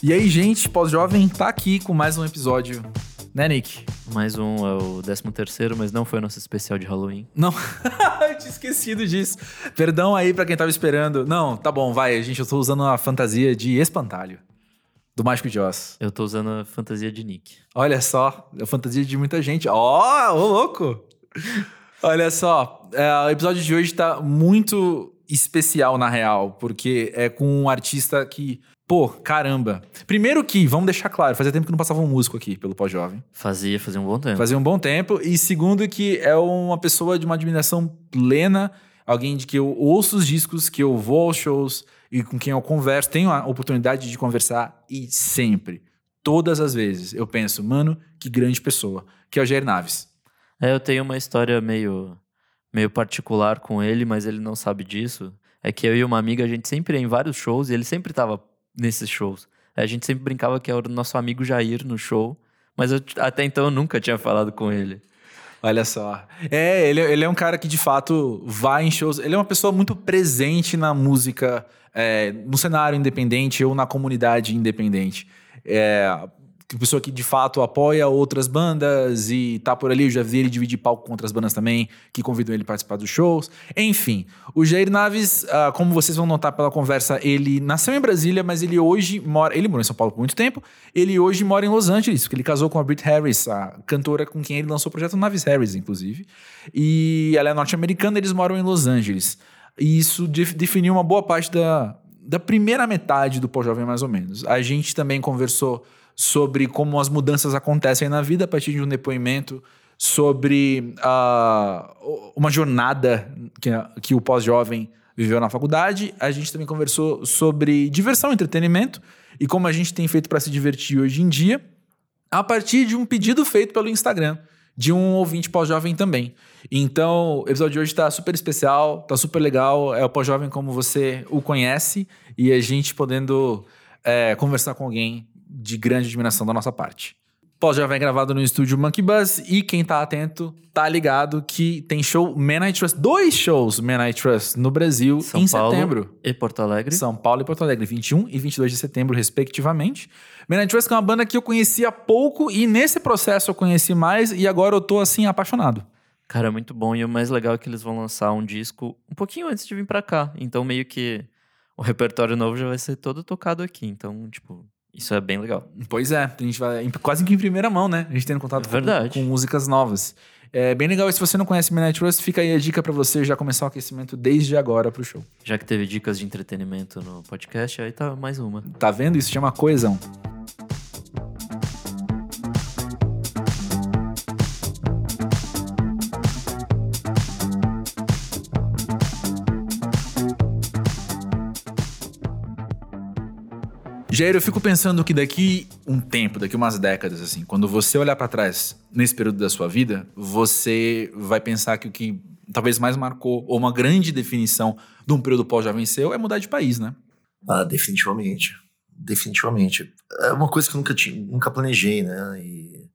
E aí, gente, pós-jovem tá aqui com mais um episódio, né, Nick? Mais um é o 13 terceiro, mas não foi nosso especial de Halloween. Não, eu tinha esquecido disso. Perdão aí pra quem tava esperando. Não, tá bom, vai, gente, eu tô usando a fantasia de espantalho. Do Mágico de Oz. Eu tô usando a fantasia de Nick. Olha só, é a fantasia de muita gente. Ó, ô louco! Olha só, é, o episódio de hoje tá muito especial, na real, porque é com um artista que Pô, caramba. Primeiro que, vamos deixar claro, fazia tempo que não passava um músico aqui pelo pós-jovem. Fazia, fazia um bom tempo. Fazia um bom tempo. E segundo que é uma pessoa de uma admiração plena, alguém de que eu ouço os discos, que eu vou aos shows e com quem eu converso, tenho a oportunidade de conversar e sempre, todas as vezes, eu penso, mano, que grande pessoa, que é o Jair Naves. É, eu tenho uma história meio, meio particular com ele, mas ele não sabe disso. É que eu e uma amiga, a gente sempre ia em vários shows e ele sempre tava nesses shows. A gente sempre brincava que era o nosso amigo Jair no show, mas eu, até então eu nunca tinha falado com ele. Olha só. É, ele, ele é um cara que de fato vai em shows. Ele é uma pessoa muito presente na música, é, no cenário independente ou na comunidade independente. É, pessoa que de fato apoia outras bandas e tá por ali. Eu já vi ele dividir palco com outras bandas também, que convidam ele a participar dos shows. Enfim, o Jair Naves, uh, como vocês vão notar pela conversa, ele nasceu em Brasília, mas ele hoje mora. Ele morou em São Paulo por muito tempo. Ele hoje mora em Los Angeles, porque ele casou com a Brit Harris, a cantora com quem ele lançou o projeto Naves Harris, inclusive. E ela é norte-americana, eles moram em Los Angeles. E isso definiu uma boa parte da, da primeira metade do pós-jovem, mais ou menos. A gente também conversou sobre como as mudanças acontecem na vida a partir de um depoimento sobre uh, uma jornada que, que o pós-jovem viveu na faculdade. A gente também conversou sobre diversão e entretenimento e como a gente tem feito para se divertir hoje em dia, a partir de um pedido feito pelo Instagram de um ouvinte pós-jovem também. Então, o episódio de hoje está super especial, está super legal. É o pós-jovem como você o conhece e a gente podendo é, conversar com alguém de grande admiração da nossa parte. Pós já vem gravado no estúdio Monkey Buzz e quem tá atento tá ligado que tem show Man I Trust, dois shows Man I Trust no Brasil São em Paulo setembro. E Porto Alegre. São Paulo e Porto Alegre, 21 e 22 de setembro, respectivamente. Man I Trust é uma banda que eu conheci há pouco e nesse processo eu conheci mais e agora eu tô assim apaixonado. Cara, muito bom. E o mais legal é que eles vão lançar um disco um pouquinho antes de vir para cá. Então, meio que o repertório novo já vai ser todo tocado aqui. Então, tipo, isso é bem legal. Pois é, a gente vai quase que em primeira mão, né? A gente tendo contato é com, com, músicas novas. É bem legal. E se você não conhece Midnight Rust, fica aí a dica para você já começar o aquecimento desde agora pro show. Já que teve dicas de entretenimento no podcast, aí tá mais uma. Tá vendo? Isso chama coesão. Jair, eu fico pensando que daqui um tempo, daqui umas décadas, assim, quando você olhar para trás nesse período da sua vida, você vai pensar que o que talvez mais marcou, ou uma grande definição de um período pós-jovem seu, é mudar de país, né? Ah, definitivamente. Definitivamente. É uma coisa que eu nunca, tinha, nunca planejei, né? E,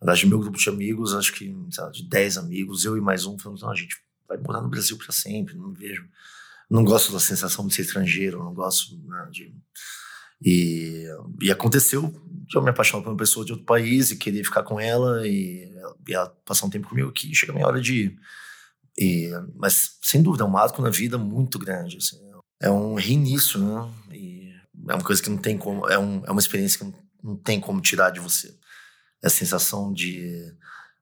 na verdade, meu grupo de amigos, acho que lá, de 10 amigos, eu e mais um, falamos, não, a gente vai morar no Brasil para sempre, não vejo. Não gosto da sensação de ser estrangeiro, não gosto né, de e, e aconteceu de eu me apaixonar por uma pessoa de outro país e querer ficar com ela e, e ela passar um tempo comigo que chega a minha hora de ir. E, mas, sem dúvida, é um marco na vida muito grande. Assim. É um reinício, né? E é uma coisa que não tem como. É, um, é uma experiência que não, não tem como tirar de você. É a sensação de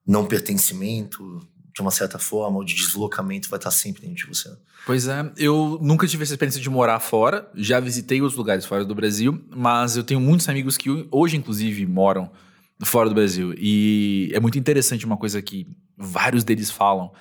não pertencimento, de uma certa forma, ou de deslocamento, vai estar sempre dentro de você. Pois é, eu nunca tive essa experiência de morar fora, já visitei outros lugares fora do Brasil, mas eu tenho muitos amigos que hoje, inclusive, moram fora do Brasil. E é muito interessante uma coisa que vários deles falam,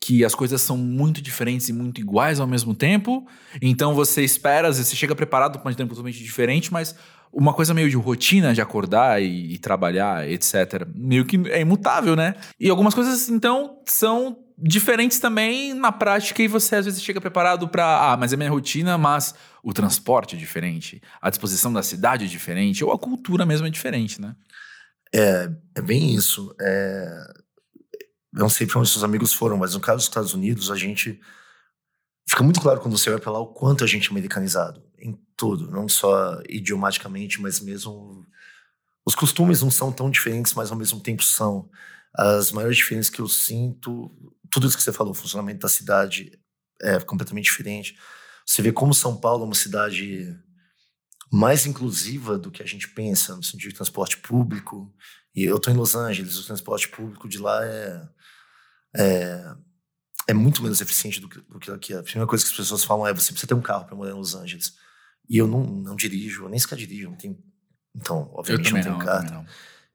que as coisas são muito diferentes e muito iguais ao mesmo tempo. Então você espera, às vezes você chega preparado para um tempo totalmente diferente, mas uma coisa meio de rotina de acordar e, e, trabalhar, etc. Meio que é imutável, né? E algumas coisas, então, são diferentes também na prática e você às vezes chega preparado para, ah, mas é minha rotina, mas o transporte é diferente, a disposição da cidade é diferente, ou a cultura mesmo é diferente, né? É, é bem isso. É... Eu não sei para onde seus amigos foram, mas no caso dos Estados Unidos, a gente. Fica muito claro quando você vai para lá o quanto a gente é americanizado tudo, não só idiomaticamente, mas mesmo os costumes não são tão diferentes, mas ao mesmo tempo são. As maiores diferenças que eu sinto, tudo isso que você falou, o funcionamento da cidade é completamente diferente. Você vê como São Paulo é uma cidade mais inclusiva do que a gente pensa no sentido de transporte público. E eu estou em Los Angeles, o transporte público de lá é, é, é muito menos eficiente do que, do que aqui. A primeira coisa que as pessoas falam é você precisa ter um carro para morar em Los Angeles. E eu não, não dirijo, nem sequer dirijo, não tenho, então, obviamente não tenho não, carta.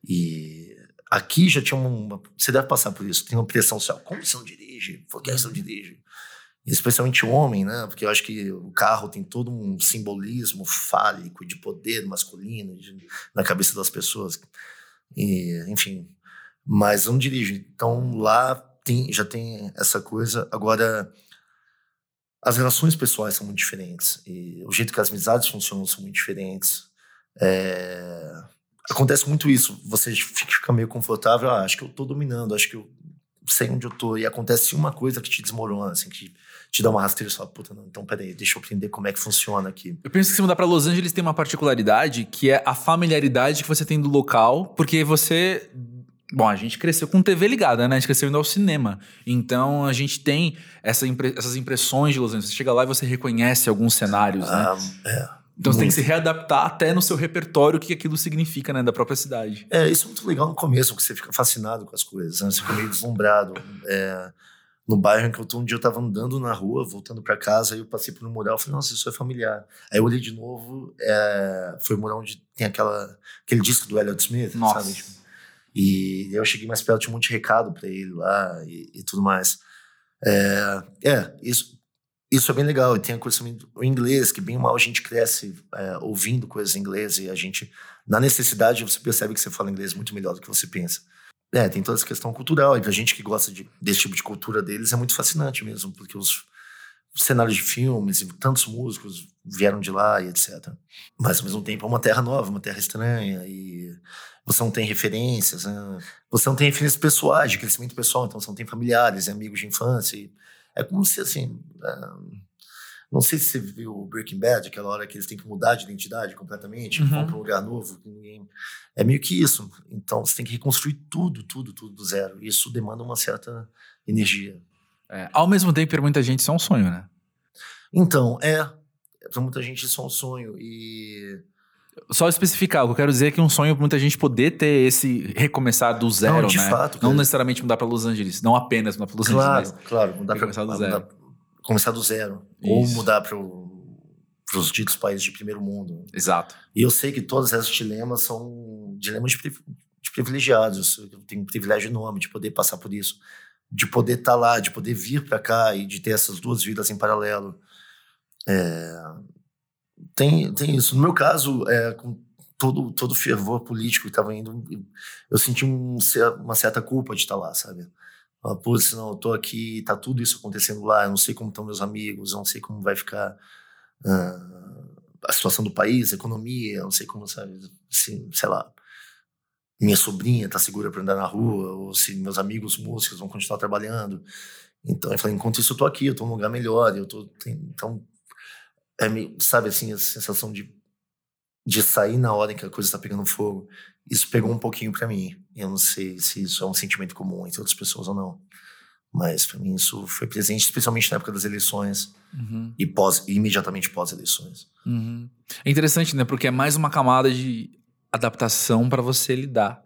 E aqui já tinha uma. Você deve passar por isso, tem uma pressão social. Como você não dirige? Por que você não dirige? especialmente o homem, né? Porque eu acho que o carro tem todo um simbolismo fálico de poder masculino de, na cabeça das pessoas. E, enfim, mas eu não dirijo. Então lá tem, já tem essa coisa. Agora, as relações pessoais são muito diferentes. E o jeito que as amizades funcionam são muito diferentes. É... Acontece muito isso. Você fica meio confortável. Ah, acho que eu tô dominando, acho que eu sei onde eu tô. E acontece uma coisa que te desmorona, assim, que te dá uma rasteira e fala, puta, não, então peraí, deixa eu aprender como é que funciona aqui. Eu penso que se mudar para Los Angeles tem uma particularidade que é a familiaridade que você tem do local, porque você. Bom, a gente cresceu com TV ligada, né? A gente cresceu indo ao cinema. Então a gente tem essa impre... essas impressões de Los Angeles. Você chega lá e você reconhece alguns cenários, né? Ah, é. Então você tem que se readaptar até no seu repertório o que aquilo significa, né, da própria cidade. É, isso é muito legal no começo, porque você fica fascinado com as coisas, né? Você fica meio deslumbrado. É, no bairro em que eu tô, um dia eu tava andando na rua, voltando para casa, aí eu passei por um mural, falei, nossa, isso é familiar. Aí eu olhei de novo, é, foi o mural onde tem aquela, aquele disco do Elliott Smith, nossa. sabe? Tipo, e eu cheguei mais perto, tinha um monte de recado para ele lá e, e tudo mais. É, é, isso, isso é bem legal. E tem a coisa também do inglês, que bem mal a gente cresce é, ouvindo coisas em inglês e a gente, na necessidade, você percebe que você fala inglês muito melhor do que você pensa. É, tem toda essa questão cultural. E pra gente que gosta de, desse tipo de cultura deles, é muito fascinante mesmo, porque os, os cenários de filmes e tantos músicos vieram de lá e etc. Mas, ao mesmo tempo, é uma terra nova, uma terra estranha e você não tem referências, né? Você não tem referências pessoais, de crescimento pessoal, então você não tem familiares e amigos de infância. é como se, assim... É, não sei se você viu o Breaking Bad, aquela hora que eles têm que mudar de identidade completamente, uhum. vão para um lugar novo, ninguém. É meio que isso. Então você tem que reconstruir tudo, tudo, tudo do zero. E isso demanda uma certa energia. É, ao mesmo tempo, para muita gente isso é um sonho, né? Então, é. Para muita gente isso é um sonho. E. Só especificar, o que eu quero dizer é que um sonho para muita gente poder ter esse recomeçar do zero, não, de né? Fato, não necessariamente mudar para Los Angeles, não apenas mudar para Los claro, Angeles. Claro, claro, mudar para do zero. Mudar, começar do zero. Isso. Ou mudar para os ditos países de primeiro mundo. Exato. E eu sei que todos esses dilemas são dilemas de, de privilegiados. Eu tenho um privilégio enorme de poder passar por isso. De poder estar tá lá, de poder vir para cá e de ter essas duas vidas em paralelo. É, tem, tem isso. No meu caso, é, com todo todo fervor político que estava indo, eu senti um, uma certa culpa de estar tá lá, sabe? Fala, putz, não, eu tô aqui, tá tudo isso acontecendo lá, eu não sei como estão meus amigos, eu não sei como vai ficar uh, a situação do país, a economia, eu não sei como, sabe, se, sei lá, minha sobrinha tá segura para andar na rua, ou se meus amigos músicos vão continuar trabalhando. Então eu falei, enquanto isso eu tô aqui, eu tô num lugar melhor, eu tô, tem, então, é meio, sabe assim, a sensação de, de sair na hora em que a coisa está pegando fogo isso pegou um pouquinho para mim. Eu não sei se isso é um sentimento comum entre outras pessoas ou não. Mas para mim isso foi presente, especialmente na época das eleições uhum. e pós, imediatamente pós-eleições. Uhum. É interessante, né? Porque é mais uma camada de adaptação para você lidar.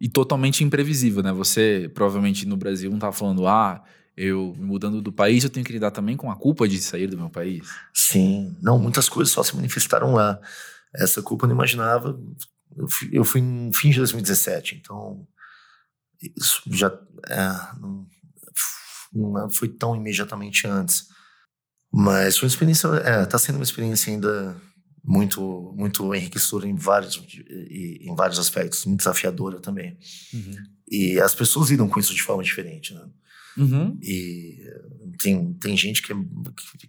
E totalmente imprevisível, né? Você provavelmente no Brasil não tá falando, ah, eu mudando do país, eu tenho que lidar também com a culpa de sair do meu país. Sim, não, muitas coisas só se manifestaram lá. Essa culpa eu não imaginava eu fui, eu fui em fim de 2017, então isso já é, não, não foi tão imediatamente antes. Mas foi uma experiência, é, tá sendo uma experiência ainda muito muito enriquecedora em vários em vários aspectos, muito desafiadora também. Uhum. E as pessoas lidam com isso de forma diferente, né? Uhum. E tem, tem gente que,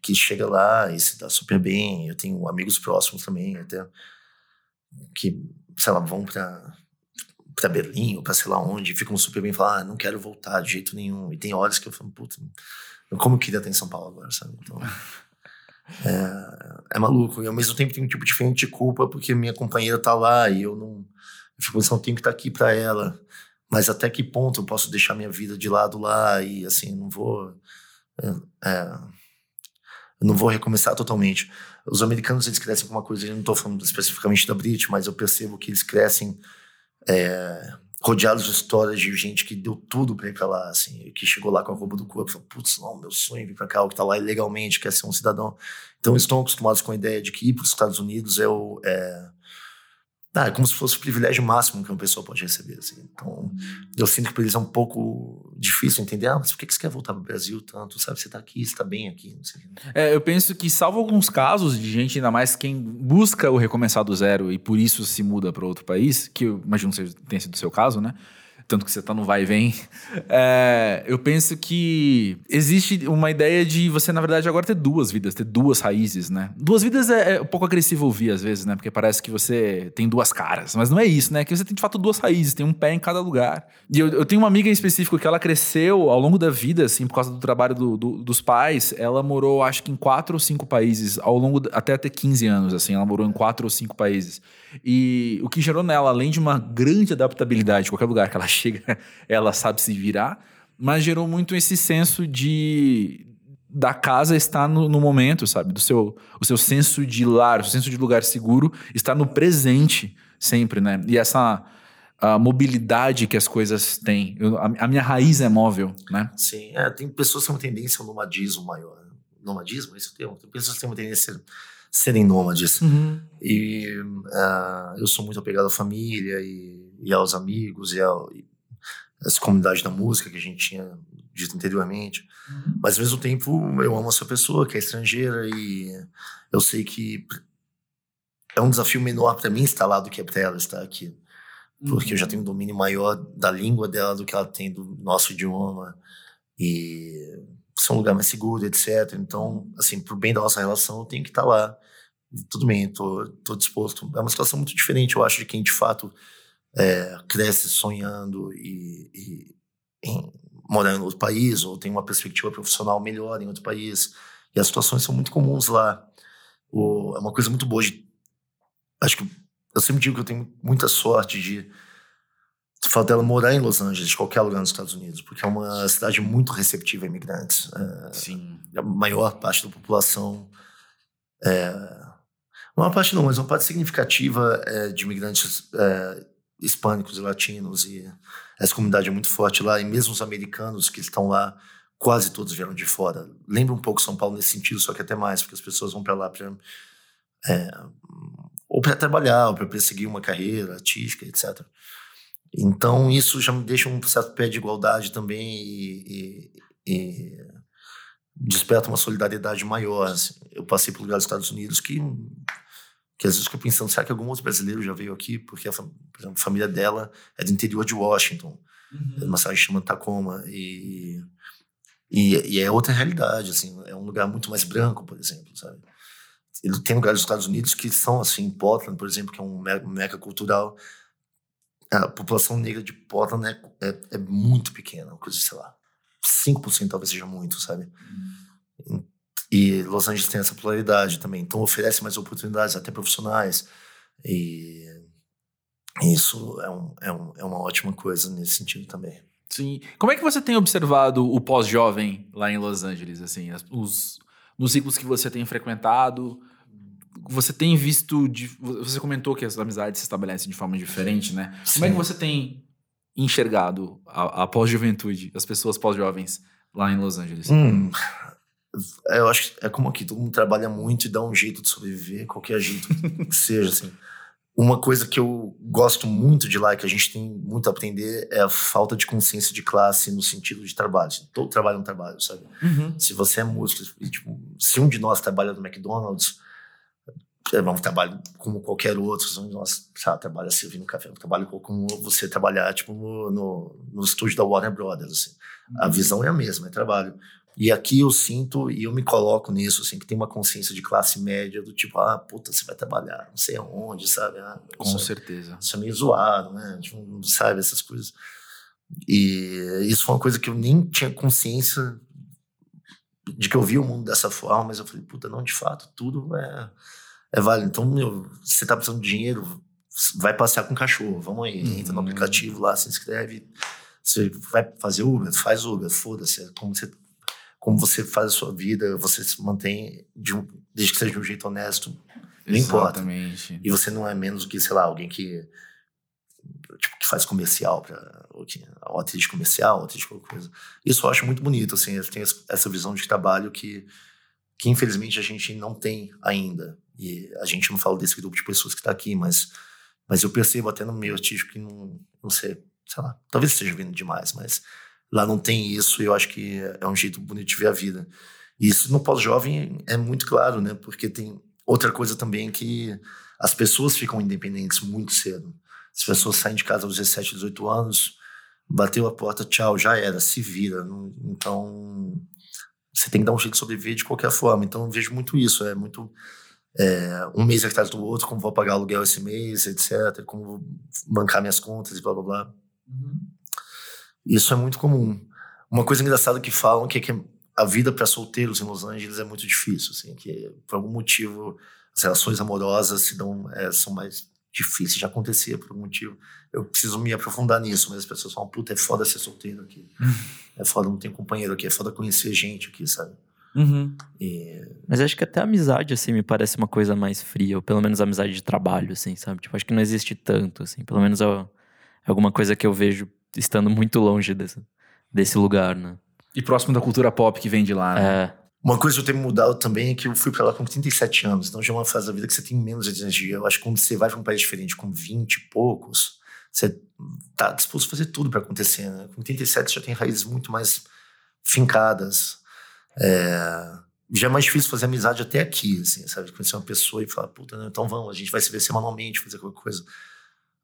que chega lá e se dá super bem. Eu tenho amigos próximos também, até que sei lá, vão pra, pra Berlim ou pra sei lá onde, ficam super bem falam, ah, não quero voltar de jeito nenhum. E tem horas que eu falo, puta, como eu queria estar em São Paulo agora, sabe? Então, É, é maluco. E ao mesmo tempo tem um tipo diferente de culpa, porque minha companheira tá lá e eu não. Eu fico pensando, tenho que estar tá aqui para ela. Mas até que ponto eu posso deixar minha vida de lado lá e assim, não vou. É, é não vou recomeçar totalmente. Os americanos eles crescem com uma coisa, eu não estou falando especificamente da Brit, mas eu percebo que eles crescem é, rodeados de histórias de gente que deu tudo para ir para lá, assim, que chegou lá com a roupa do corpo, falou, putz, não, meu sonho é vir para cá, o que tá lá ilegalmente, quer ser um cidadão. Então estão acostumados com a ideia de que ir para os Estados Unidos é o é, ah, é como se fosse o privilégio máximo que uma pessoa pode receber. Assim. Então, eu sinto que para eles é um pouco difícil entender. Ah, mas por que você quer voltar para o Brasil tanto? Sabe, você está aqui, você está bem aqui. Não sei. É, eu penso que, salvo alguns casos de gente, ainda mais quem busca o recomeçar do zero e por isso se muda para outro país, que eu imagino que tenha sido o seu caso, né? Tanto que você está no vai e vem, é, eu penso que existe uma ideia de você, na verdade, agora ter duas vidas, ter duas raízes, né? Duas vidas é, é, um pouco agressivo ouvir às vezes, né? Porque parece que você tem duas caras, mas não é isso, né? Que você tem de fato duas raízes, tem um pé em cada lugar. E eu, eu tenho uma amiga em específico que ela cresceu ao longo da vida, assim, por causa do trabalho do, do, dos pais. Ela morou, acho que em quatro ou cinco países, ao longo, até ter 15 anos, assim, ela morou em quatro ou cinco países. E o que gerou nela, além de uma grande adaptabilidade, qualquer lugar que ela chega, ela sabe se virar, mas gerou muito esse senso de da casa estar no, no, momento, sabe? Do seu, o seu senso de lar, o seu senso de lugar seguro está no presente sempre, né? E essa a mobilidade que as coisas têm. Eu, a, a, minha raiz é móvel, né? Sim, é, tem pessoas que têm uma tendência ao nomadismo maior. Nomadismo, é esse o termo? Tem pessoas que têm uma tendência serem nômades. Uhum. E uh, eu sou muito apegado à família e, e aos amigos e, ao, e essa comunidade da música que a gente tinha dito anteriormente. Uhum. Mas ao mesmo tempo eu amo essa pessoa que é estrangeira e eu sei que é um desafio menor para mim estar lá do que para ela estar aqui. Porque uhum. eu já tenho um domínio maior da língua dela do que ela tem do nosso idioma. E são um lugar mais seguro, etc. Então, assim, pro bem da nossa relação, eu tenho que estar tá lá. Tudo bem, tô, tô disposto. É uma situação muito diferente, eu acho, de quem de fato é, cresce sonhando e, e em morar em outro país ou tem uma perspectiva profissional melhor em outro país. E as situações são muito comuns lá. É uma coisa muito boa de. Acho que eu sempre digo que eu tenho muita sorte de o fato dela morar em Los Angeles, qualquer lugar nos Estados Unidos, porque é uma cidade muito receptiva a imigrantes. É, Sim. A maior parte da população. É, uma parte não, mas uma parte significativa é de imigrantes é, hispânicos e latinos, e essa comunidade é muito forte lá, e mesmo os americanos que estão lá, quase todos vieram de fora. Lembra um pouco São Paulo nesse sentido, só que até mais, porque as pessoas vão para lá para. É, ou para trabalhar, ou para perseguir uma carreira artística, etc. Então, isso já me deixa um certo pé de igualdade também e, e, e desperta uma solidariedade maior. Assim. Eu passei por lugares dos Estados Unidos que, que às vezes fico pensando, será que algum outro brasileiro já veio aqui? Porque, a, por exemplo, a família dela é do interior de Washington, uhum. é uma cidade chamada Tacoma, e, e, e, é outra realidade, assim, é um lugar muito mais branco, por exemplo, sabe? Tem lugares dos Estados Unidos que são assim, Portland, por exemplo, que é um meca cultural, a população negra de Portland é, é, é muito pequena, coisa, sei lá, 5% talvez seja muito, sabe? Uhum. E Los Angeles tem essa polaridade também, então oferece mais oportunidades até profissionais. E isso é, um, é, um, é uma ótima coisa nesse sentido também. Sim. Como é que você tem observado o pós-jovem lá em Los Angeles, assim, os, nos ciclos que você tem frequentado? Você tem visto. Você comentou que as amizades se estabelecem de forma diferente, né? Sim. Como é que você tem enxergado a, a pós-juventude, as pessoas pós-jovens lá em Los Angeles? Hum, eu acho que é como aqui, todo mundo trabalha muito e dá um jeito de sobreviver, qualquer jeito que seja, assim. Uma coisa que eu gosto muito de lá, que a gente tem muito a aprender, é a falta de consciência de classe no sentido de trabalho. Todo trabalho é um trabalho, sabe? Uhum. Se você é músico, tipo, se um de nós trabalha no McDonald's, é um trabalho como qualquer outro, nós sabe, trabalha servindo café, trabalho como você trabalhar tipo no, no, estúdio da Warner Brothers, assim. A uhum. visão é a mesma, é trabalho. E aqui eu sinto e eu me coloco nisso, assim, que tem uma consciência de classe média do tipo, ah, puta, você vai trabalhar, não sei aonde, sabe? Ah, Com isso, certeza. Isso é meio zoado, né? Tipo, sabe, essas coisas. E isso foi uma coisa que eu nem tinha consciência de que eu vi o mundo dessa forma, mas eu falei, puta, não, de fato, tudo é, é válido. Então, meu, você tá precisando de dinheiro, vai passear com o cachorro, vamos aí, uhum. entra no aplicativo lá, se inscreve, você vai fazer Uber, faz Uber, foda-se, é como você, como você faz a sua vida, você se mantém, de um, desde que seja de um jeito honesto, não Exatamente. importa. E você não é menos do que, sei lá, alguém que tipo, que faz comercial para ou atriz comercial, atriz qualquer coisa. Isso eu acho muito bonito, assim, tenho essa visão de trabalho que, que infelizmente a gente não tem ainda. E a gente não fala desse grupo de pessoas que está aqui, mas, mas eu percebo até no meio artístico que não, não sei, sei lá, talvez esteja vindo demais, mas lá não tem isso e eu acho que é um jeito bonito de ver a vida. E isso no pós-jovem é muito claro, né? Porque tem outra coisa também que as pessoas ficam independentes muito cedo. As pessoas saem de casa aos 17, 18 anos, bateu a porta, tchau, já era, se vira. Então, você tem que dar um jeito de sobreviver de qualquer forma. Então, eu vejo muito isso. É muito. É, um mês atrás do outro, como vou pagar aluguel esse mês, etc. Como vou bancar minhas contas e blá blá blá. Uhum. Isso é muito comum. Uma coisa engraçada que falam que é que a vida para solteiros em Los Angeles é muito difícil, assim, que por algum motivo as relações amorosas se dão, é, são mais difícil de acontecer por um motivo. Eu preciso me aprofundar nisso, mas as pessoas falam, puta, é foda ser solteiro aqui. Uhum. É foda não ter companheiro aqui, é foda conhecer gente aqui, sabe? Uhum. E... Mas acho que até a amizade, assim, me parece uma coisa mais fria, ou pelo menos a amizade de trabalho, assim, sabe? Tipo, acho que não existe tanto, assim, pelo menos é, é alguma coisa que eu vejo estando muito longe desse, desse lugar, né? E próximo da cultura pop que vem de lá, né? É. Uma coisa que eu tenho mudado também é que eu fui para lá com 37 anos, então já é uma fase da vida que você tem menos energia. Eu acho que quando você vai para um país diferente com 20 e poucos, você tá disposto a fazer tudo para acontecer, né? Com 37 você já tem raízes muito mais fincadas. É... Já é mais difícil fazer amizade até aqui, assim, sabe? Conhecer uma pessoa e falar, puta, né? então vamos, a gente vai se ver semanalmente, fazer qualquer coisa.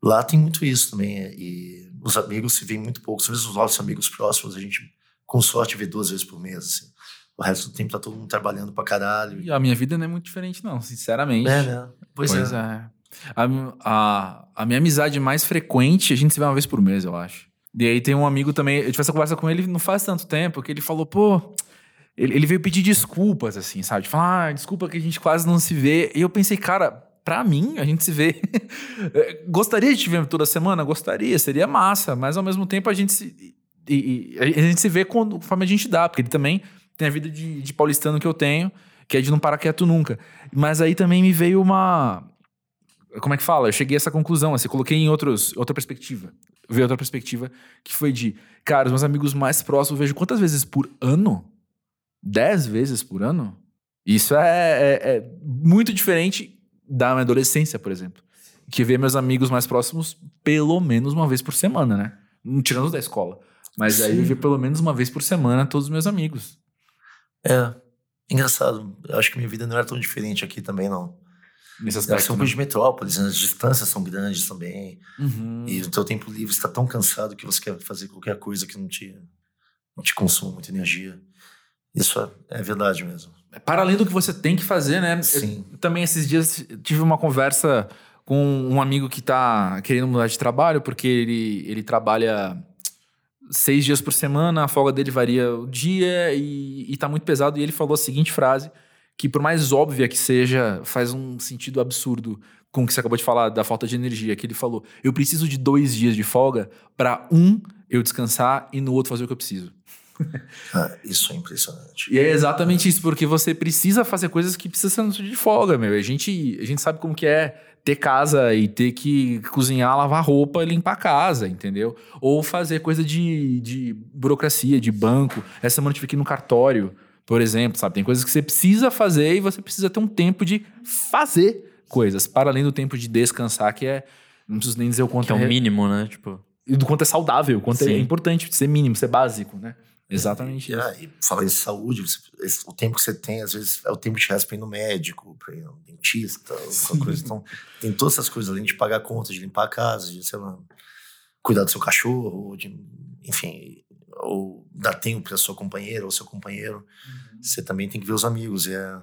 Lá tem muito isso também, e os amigos se veem muito pouco. Às vezes os nossos amigos próximos, a gente, com sorte, vê duas vezes por mês, assim. O resto do tempo tá todo mundo trabalhando pra caralho. E a minha vida não é muito diferente, não, sinceramente. É, né? Pois, pois é. é. A, a, a, minha amizade mais frequente, a gente se vê uma vez por mês, eu acho. E aí tem um amigo também, eu tive essa conversa com ele não faz tanto tempo, que ele falou, pô. Ele, ele veio pedir desculpas, assim, sabe? De falar, ah, desculpa que a gente quase não se vê. E eu pensei, cara, pra mim, a gente se vê. Gostaria de te ver toda semana? Gostaria, seria massa, mas ao mesmo tempo a gente se. E, e, a gente se vê conforme a gente dá, porque ele também tem a vida de, de paulistano que eu tenho, que é de não parar quieto nunca. Mas aí também me veio uma. Como é que fala? Eu cheguei a essa conclusão, assim, coloquei em outros, outra perspectiva. Veio outra perspectiva que foi de, cara, os meus amigos mais próximos, eu vejo quantas vezes por ano? Dez vezes por ano? Isso é, é, é muito diferente da minha adolescência, por exemplo. Que ver meus amigos mais próximos pelo menos uma vez por semana, né? Tirando da escola. Mas Sim. aí eu vi pelo menos uma vez por semana todos os meus amigos. É. Engraçado. Eu acho que minha vida não era tão diferente aqui também, não. Nesse aspecto. São né? de metrópoles, né? as distâncias são grandes também. Uhum. E o teu tempo livre está tão cansado que você quer fazer qualquer coisa que não te, não te consuma muita energia. Isso é, é verdade mesmo. Para além do que você tem que fazer, né? Sim. Eu, também esses dias tive uma conversa com um amigo que está querendo mudar de trabalho, porque ele, ele trabalha seis dias por semana, a folga dele varia o dia e, e tá muito pesado. E ele falou a seguinte frase, que por mais óbvia que seja, faz um sentido absurdo com o que você acabou de falar da falta de energia, que ele falou, eu preciso de dois dias de folga para um, eu descansar e no outro fazer o que eu preciso. ah, isso é impressionante. E é exatamente isso, porque você precisa fazer coisas que precisam ser de folga, meu. A gente, a gente sabe como que é ter casa e ter que cozinhar, lavar roupa e limpar a casa, entendeu? Ou fazer coisa de, de burocracia, de banco. Essa semana eu tive aqui no cartório, por exemplo, sabe? Tem coisas que você precisa fazer e você precisa ter um tempo de fazer coisas, para além do tempo de descansar, que é. Não preciso nem dizer o quanto que é. o mínimo, né? Tipo. E do quanto é saudável, o quanto é Sim. é importante ser mínimo, ser básico, né? Exatamente. E, e falar em saúde, você, o tempo que você tem, às vezes, é o tempo que te resta para ir no médico, para ir no dentista, alguma coisa. Então, tem todas essas coisas, além de pagar a conta, de limpar a casa, de, sei lá, cuidar do seu cachorro, de, enfim, ou dar tempo para sua companheira ou seu companheiro. Uhum. Você também tem que ver os amigos. E é,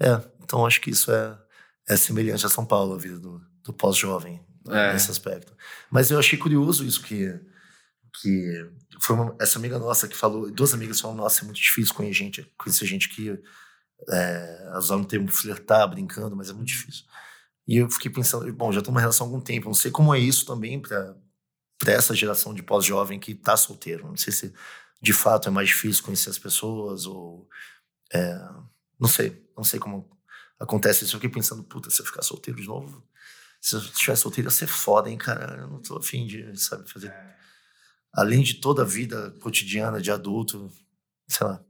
é, então acho que isso é, é semelhante a São Paulo, a vida do, do pós-jovem, é. nesse aspecto. Mas eu achei curioso isso que que foi uma, essa amiga nossa que falou, duas amigas falaram, nossa, é muito difícil conhecer gente, conhecer gente que é, usar um termo flertar, brincando, mas é muito difícil. E eu fiquei pensando, bom, já tô numa relação há algum tempo, não sei como é isso também para essa geração de pós-jovem que tá solteiro. Não sei se de fato é mais difícil conhecer as pessoas ou. É, não sei, não sei como acontece isso. Eu fiquei pensando, puta, se eu ficar solteiro de novo, se eu estiver solteiro ia ser foda, hein, cara? Eu não tô afim de, sabe, fazer. Além de toda a vida cotidiana de adulto, sei lá.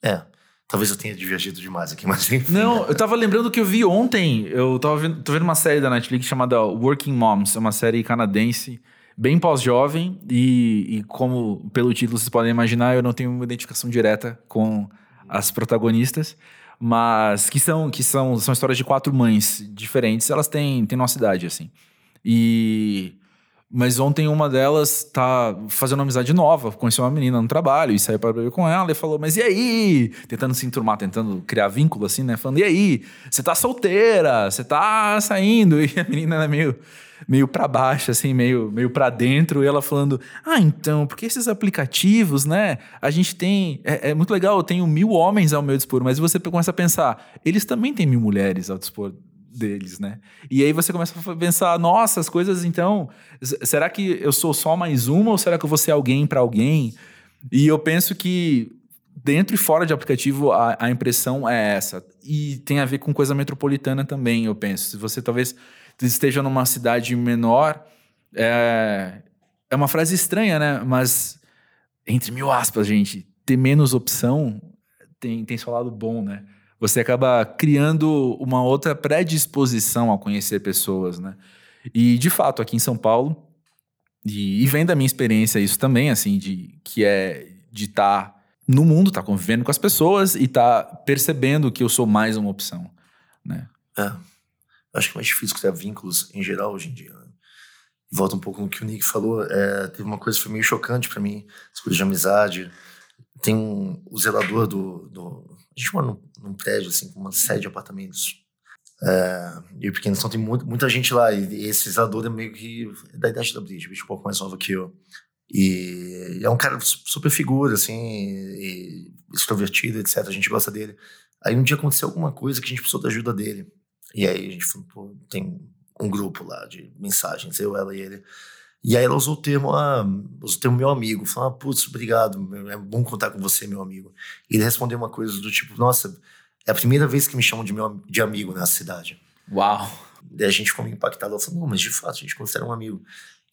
É. Talvez eu tenha divergido demais aqui, mas enfim. Não, eu tava lembrando que eu vi ontem. Eu tava vendo, tô vendo uma série da Netflix chamada Working Moms. É uma série canadense, bem pós-jovem. E, e como pelo título vocês podem imaginar, eu não tenho uma identificação direta com as protagonistas. Mas que são, que são, são histórias de quatro mães diferentes. Elas têm, têm nossa idade, assim. E mas ontem uma delas tá fazendo uma amizade nova, conheceu uma menina no trabalho e saiu para beber com ela e falou: Mas e aí? Tentando se enturmar, tentando criar vínculo assim, né? Falando: E aí? Você tá solteira? Você tá saindo? E a menina era meio, meio para baixo, assim, meio, meio para dentro. E ela falando: Ah, então, porque esses aplicativos, né? A gente tem. É, é muito legal, eu tenho mil homens ao meu dispor, mas você começa a pensar: eles também têm mil mulheres ao dispor deles, né? E aí você começa a pensar, nossa, as coisas então, será que eu sou só mais uma ou será que eu vou ser alguém para alguém? E eu penso que dentro e fora de aplicativo a, a, impressão é essa. E tem a ver com coisa metropolitana também, eu penso. Se você talvez esteja numa cidade menor, é, é uma frase estranha, né? Mas entre mil aspas, gente, ter menos opção tem, tem seu lado bom, né? Você acaba criando uma outra predisposição a conhecer pessoas, né? E de fato, aqui em São Paulo, e, e vem da minha experiência isso também, assim, de que é de estar tá no mundo, estar tá convivendo com as pessoas e estar tá percebendo que eu sou mais uma opção, né? É. Acho que é mais difícil criar vínculos em geral hoje em dia. Né? Volta um pouco no que o Nick falou. É, teve uma coisa que foi meio chocante para mim, as coisas de amizade. Tem um, o zelador do, do a gente mora num, num prédio, assim, com uma série de apartamentos. É, e o Pequeno então tem muito, muita gente lá. E esse zelador é meio que da idade da Bridge, um pouco mais novo que eu. E é um cara super figura, assim, extrovertido, etc. A gente gosta dele. Aí um dia aconteceu alguma coisa que a gente precisou da ajuda dele. E aí a gente falou, pô, tem um grupo lá de mensagens, eu, ela e ele. E aí ela usou o termo, ah, usou o termo meu amigo. Falou, ah, putz, obrigado, é bom contar com você, meu amigo. E ele respondeu uma coisa do tipo, nossa, é a primeira vez que me chamam de, meu, de amigo nessa cidade. Uau! Daí a gente ficou meio impactado. Ela falou, não, mas de fato, a gente considera um amigo.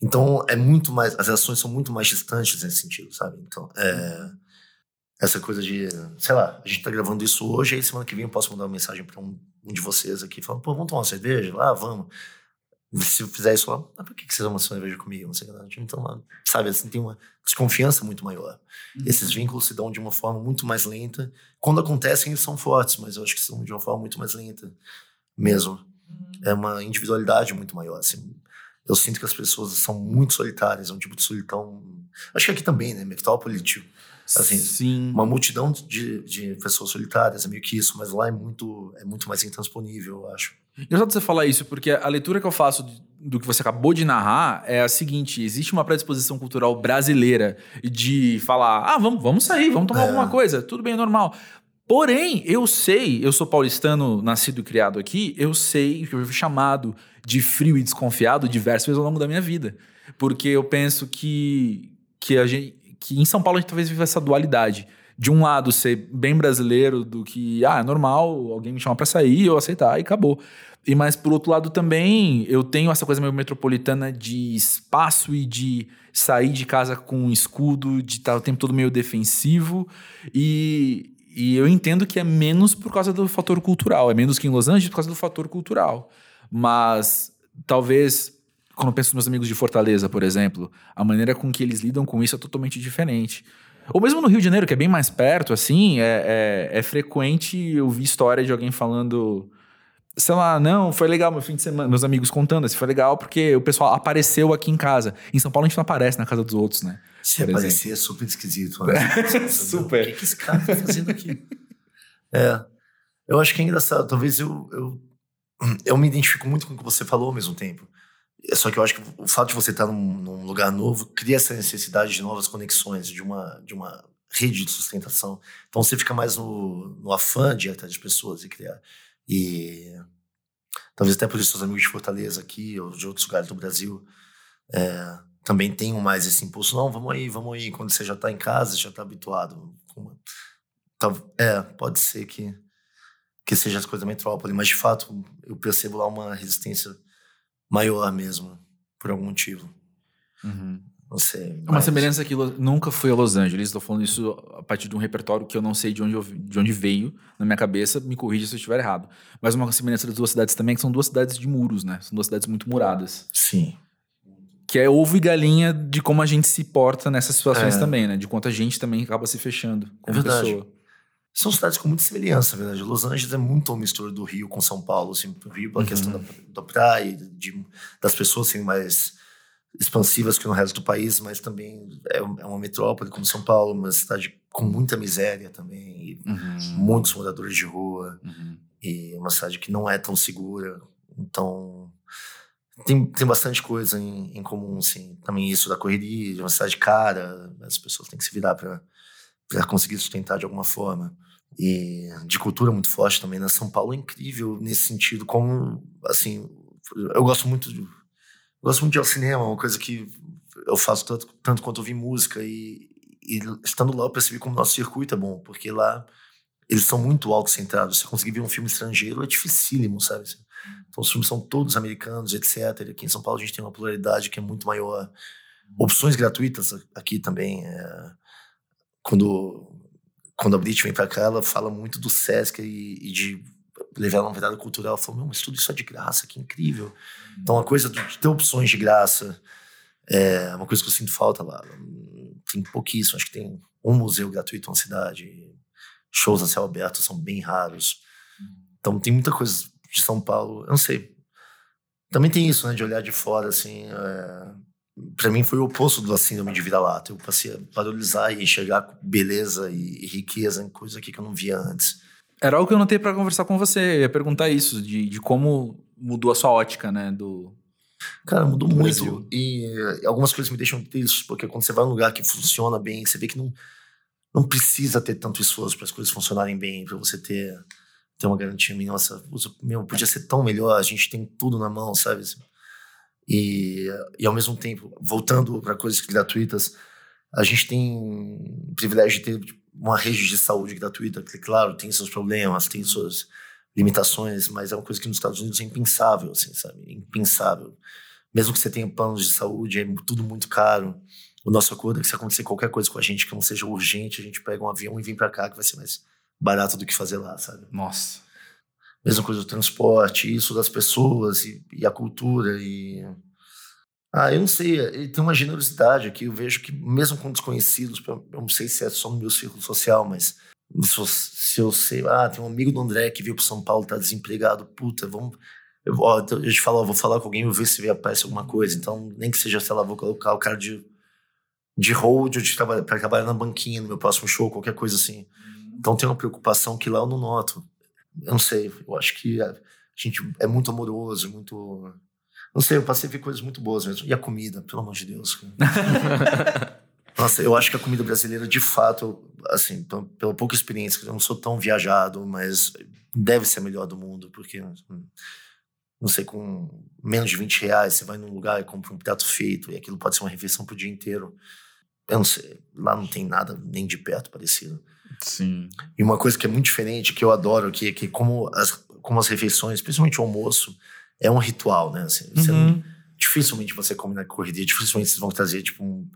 Então, é muito mais, as relações são muito mais distantes nesse sentido, sabe? Então, é, essa coisa de, sei lá, a gente tá gravando isso hoje, aí semana que vem eu posso mandar uma mensagem para um, um, de vocês aqui, falando, pô, vamos tomar uma cerveja? Ah, vamos se eu fizer isso lá, ah, por que, que vocês vão cerveja comigo? Não sei o que. Então, sabe, assim, tem uma desconfiança muito maior. Uhum. Esses vínculos se dão de uma forma muito mais lenta. Quando acontecem, eles são fortes, mas eu acho que são de uma forma muito mais lenta mesmo. Uhum. É uma individualidade muito maior. Assim, eu sinto que as pessoas são muito solitárias, é um tipo de solidão. Acho que aqui também, né? Metrópole, tipo, assim, Sim. uma multidão de, de pessoas solitárias, é meio que isso, mas lá é muito, é muito mais intransponível, eu acho. Engraçado você falar isso, porque a leitura que eu faço do que você acabou de narrar é a seguinte: existe uma predisposição cultural brasileira de falar, ah, vamos, vamos sair, vamos tomar é. alguma coisa, tudo bem, normal. Porém, eu sei, eu sou paulistano, nascido e criado aqui, eu sei que eu fui chamado de frio e desconfiado diversas vezes ao longo da minha vida. Porque eu penso que, que, a gente, que em São Paulo a gente talvez viva essa dualidade de um lado ser bem brasileiro do que, ah, é normal, alguém me chama para sair, eu aceitar e acabou. E mas por outro lado também, eu tenho essa coisa meio metropolitana de espaço e de sair de casa com um escudo, de estar o tempo todo meio defensivo e, e eu entendo que é menos por causa do fator cultural, é menos que em Los Angeles por causa do fator cultural. Mas talvez quando eu penso nos meus amigos de Fortaleza, por exemplo, a maneira com que eles lidam com isso é totalmente diferente. Ou mesmo no Rio de Janeiro, que é bem mais perto, assim, é, é, é frequente ouvir história de alguém falando. Sei lá, não, foi legal meu fim de semana. Meus amigos contando, assim, foi legal porque o pessoal apareceu aqui em casa. Em São Paulo a gente não aparece na casa dos outros, né? Se aparecer é super esquisito. Né? super. O que, que esse cara tá fazendo aqui? é. Eu acho que é engraçado. Talvez eu, eu, eu me identifico muito com o que você falou ao mesmo tempo. Só que eu acho que o fato de você estar num, num, lugar novo cria essa necessidade de novas conexões, de uma, de uma rede de sustentação. Então você fica mais no, no afã de ir atrás de pessoas e criar. E talvez até por isso os amigos de Fortaleza aqui ou de outros lugares do Brasil é, também tenham mais esse impulso. Não, vamos aí, vamos aí. Quando você já está em casa, já está habituado. É, pode ser que, que seja as coisas da metrópole, mas de fato eu percebo lá uma resistência maior mesmo, por algum motivo. Uhum. Não sei. Mas... Uma semelhança que nunca fui a Los Angeles. Estou falando isso a partir de um repertório que eu não sei de onde, eu, de onde veio na minha cabeça. Me corrija se eu estiver errado. Mas uma semelhança das duas cidades também, que são duas cidades de muros, né? São duas cidades muito muradas. Sim. Que é ovo e galinha de como a gente se porta nessas situações é. também, né? De quanto a gente também acaba se fechando como é verdade. pessoa. São cidades com muita semelhança, na verdade. Los Angeles é muito uma mistura do Rio com São Paulo, assim, o Rio pela uhum. questão da, da praia, de, das pessoas serem mais expansivas que no resto do país, mas também é, é uma metrópole como São Paulo, uma cidade com muita miséria também, uhum. muitos moradores de rua, uhum. e uma cidade que não é tão segura. Então, tem, tem bastante coisa em, em comum, assim. Também isso da correria, de uma cidade cara, as pessoas têm que se virar para para conseguir sustentar de alguma forma. E de cultura muito forte também, né? São Paulo é incrível nesse sentido, como, assim, eu gosto muito de, gosto muito de ir ao cinema, uma coisa que eu faço tanto, tanto quanto ouvir música e, e estando lá eu percebi como o nosso circuito é bom, porque lá eles são muito autocentrados. Você conseguir ver um filme estrangeiro é dificílimo, sabe? Então os filmes são todos americanos, etc. Aqui em São Paulo a gente tem uma pluralidade que é muito maior. Opções gratuitas aqui também. É quando, quando a Brit vem para cá, ela fala muito do Sesc e, e de levar uma verdade cultural. Ela falou, mas tudo isso é de graça, que incrível. Então, a coisa de ter opções de graça é uma coisa que eu sinto falta lá. Tem pouquíssimo, acho que tem um museu gratuito na cidade, shows a céu aberto são bem raros. Então, tem muita coisa de São Paulo, eu não sei. Também tem isso, né, de olhar de fora, assim, é, para mim foi o oposto da síndrome de vira-lata. Eu passei a valorizar e enxergar beleza e riqueza em coisa que eu não via antes. Era algo que eu notei para conversar com você. Eu ia perguntar isso, de, de como mudou a sua ótica, né? Do. Cara, mudou do muito. Brasil. E algumas coisas me deixam tristes, porque quando você vai num lugar que funciona bem, você vê que não, não precisa ter tanto esforço para as coisas funcionarem bem, para você ter, ter uma garantia. Nossa, meu, podia ser tão melhor, a gente tem tudo na mão, sabe? E, e ao mesmo tempo, voltando para coisas gratuitas, a gente tem o privilégio de ter tipo, uma rede de saúde gratuita, que, claro, tem seus problemas, tem suas limitações, mas é uma coisa que nos Estados Unidos é impensável, assim, sabe? Impensável. Mesmo que você tenha planos de saúde, é tudo muito caro. O nosso acordo é que se acontecer qualquer coisa com a gente que não seja urgente, a gente pega um avião e vem para cá, que vai ser mais barato do que fazer lá, sabe? Nossa. Mesma coisa do transporte, isso das pessoas e, e a cultura e... Ah, eu não sei, ele tem uma generosidade aqui, eu vejo que mesmo com desconhecidos, eu não sei se é só no meu círculo social, mas se eu sei, ah, tem um amigo do André que veio para São Paulo, tá desempregado, puta, vamos... Eu, ó, eu te falo, ó, vou falar com alguém, vou ver se aparece alguma coisa, então nem que seja, sei lá, vou colocar o cara de, de hold ou de trabalhar, para trabalhar na banquinha no meu próximo show, qualquer coisa assim. Então tem uma preocupação que lá eu não noto não sei, eu acho que a gente é muito amoroso, muito. Não sei, eu passei a ver coisas muito boas mesmo. E a comida, pelo amor de Deus. Nossa, eu acho que a comida brasileira, de fato, assim, pela pouca experiência, eu não sou tão viajado, mas deve ser a melhor do mundo, porque, não sei, com menos de 20 reais, você vai num lugar e compra um prato feito, e aquilo pode ser uma refeição pro dia inteiro. Eu não sei, lá não tem nada nem de perto parecido. Sim. E uma coisa que é muito diferente, que eu adoro, que é que como as, como as refeições, principalmente o almoço, é um ritual, né? Assim, uhum. não, dificilmente você come na corrida, dificilmente vocês vão trazer, tipo, um,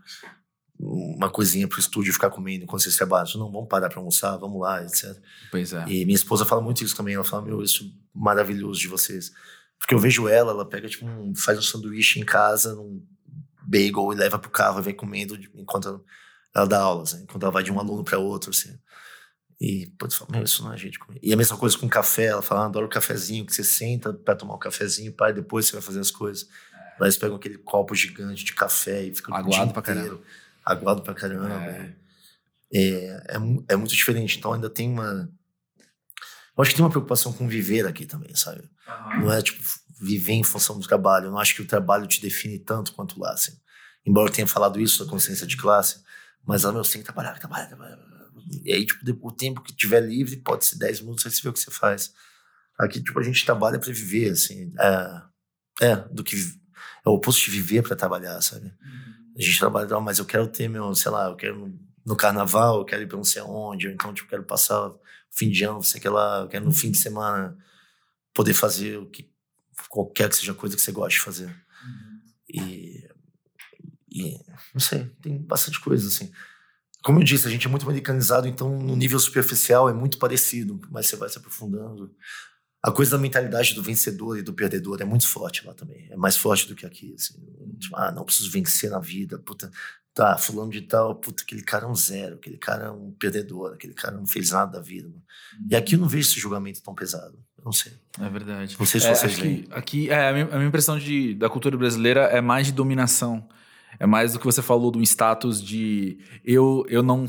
uma coisinha pro estúdio ficar comendo quando vocês trabalham. Não, vamos parar para almoçar, vamos lá, etc. Pois é. E minha esposa fala muito isso também. Ela fala, meu, isso é maravilhoso de vocês. Porque eu vejo ela, ela pega, tipo, um, faz um sanduíche em casa, num bagel e leva pro carro e vai comendo enquanto ela dá aulas, né? enquanto ela vai de um aluno para outro, assim. E, putz, fala, meu, isso não é jeito comer. E a mesma coisa com café, ela fala, ah, adoro o cafezinho, que você senta para tomar o um cafezinho, pai, depois você vai fazer as coisas. É. Lá eles pegam aquele copo gigante de café e ficam aguado pra caramba. Aguado pra caramba. É. É, é, é muito diferente. Então ainda tem uma. Eu acho que tem uma preocupação com viver aqui também, sabe? Uhum. Não é tipo viver em função do trabalho. Eu não acho que o trabalho te define tanto quanto lá, assim. Embora eu tenha falado isso da consciência de classe, mas lá eu tenho que trabalhar, trabalhar, trabalhar. E aí, tipo, o tempo que tiver livre pode ser 10 minutos, aí você vê o que você faz. Aqui, tipo, a gente trabalha para viver, assim. É, é, do que. É o oposto de viver para trabalhar, sabe? Uhum. A gente trabalha, não, mas eu quero ter meu, sei lá, eu quero no carnaval, eu quero ir pra não sei aonde, ou então, tipo, quero passar fim de ano, sei que lá, eu quero no fim de semana poder fazer o que qualquer que seja a coisa que você goste de fazer. Uhum. E, e, não sei, tem bastante coisa, assim. Como eu disse, a gente é muito americanizado, então no nível superficial é muito parecido, mas você vai se aprofundando. A coisa da mentalidade do vencedor e do perdedor é muito forte lá também. É mais forte do que aqui. Assim. Tipo, ah, não preciso vencer na vida. Puta, tá, fulano de tal, puta, aquele cara é um zero, aquele cara é um perdedor, aquele cara não fez nada da vida. Mano. E aqui eu não vejo esse julgamento tão pesado. Não sei. É verdade. Não sei se é, vocês veem. Aqui, é, a, minha, a minha impressão de, da cultura brasileira é mais de dominação. É mais do que você falou do status de eu, eu não.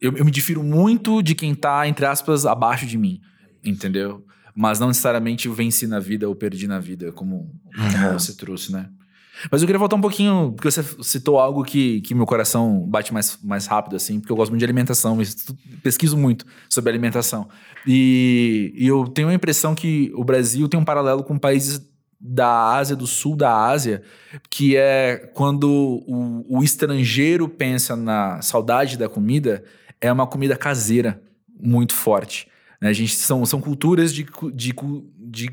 Eu, eu me difiro muito de quem tá, entre aspas, abaixo de mim. Entendeu? Mas não necessariamente eu venci na vida ou perdi na vida, como, como uhum. você trouxe, né? Mas eu queria voltar um pouquinho, porque você citou algo que, que meu coração bate mais, mais rápido, assim, porque eu gosto muito de alimentação, pesquiso muito sobre alimentação. E, e eu tenho a impressão que o Brasil tem um paralelo com países da Ásia, do sul da Ásia, que é quando o, o estrangeiro pensa na saudade da comida, é uma comida caseira muito forte. Né? A gente são, são culturas de, de, de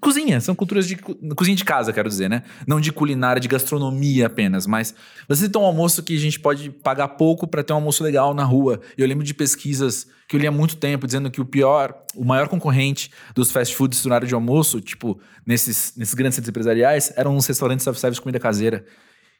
cozinha, são culturas de cozinha de casa, quero dizer, né? Não de culinária, de gastronomia apenas, mas você tem um almoço que a gente pode pagar pouco para ter um almoço legal na rua. Eu lembro de pesquisas que eu li há muito tempo dizendo que o pior, o maior concorrente dos fast foods no área de almoço, tipo, nesses, nesses grandes centros empresariais, eram os restaurantes self-service comida caseira.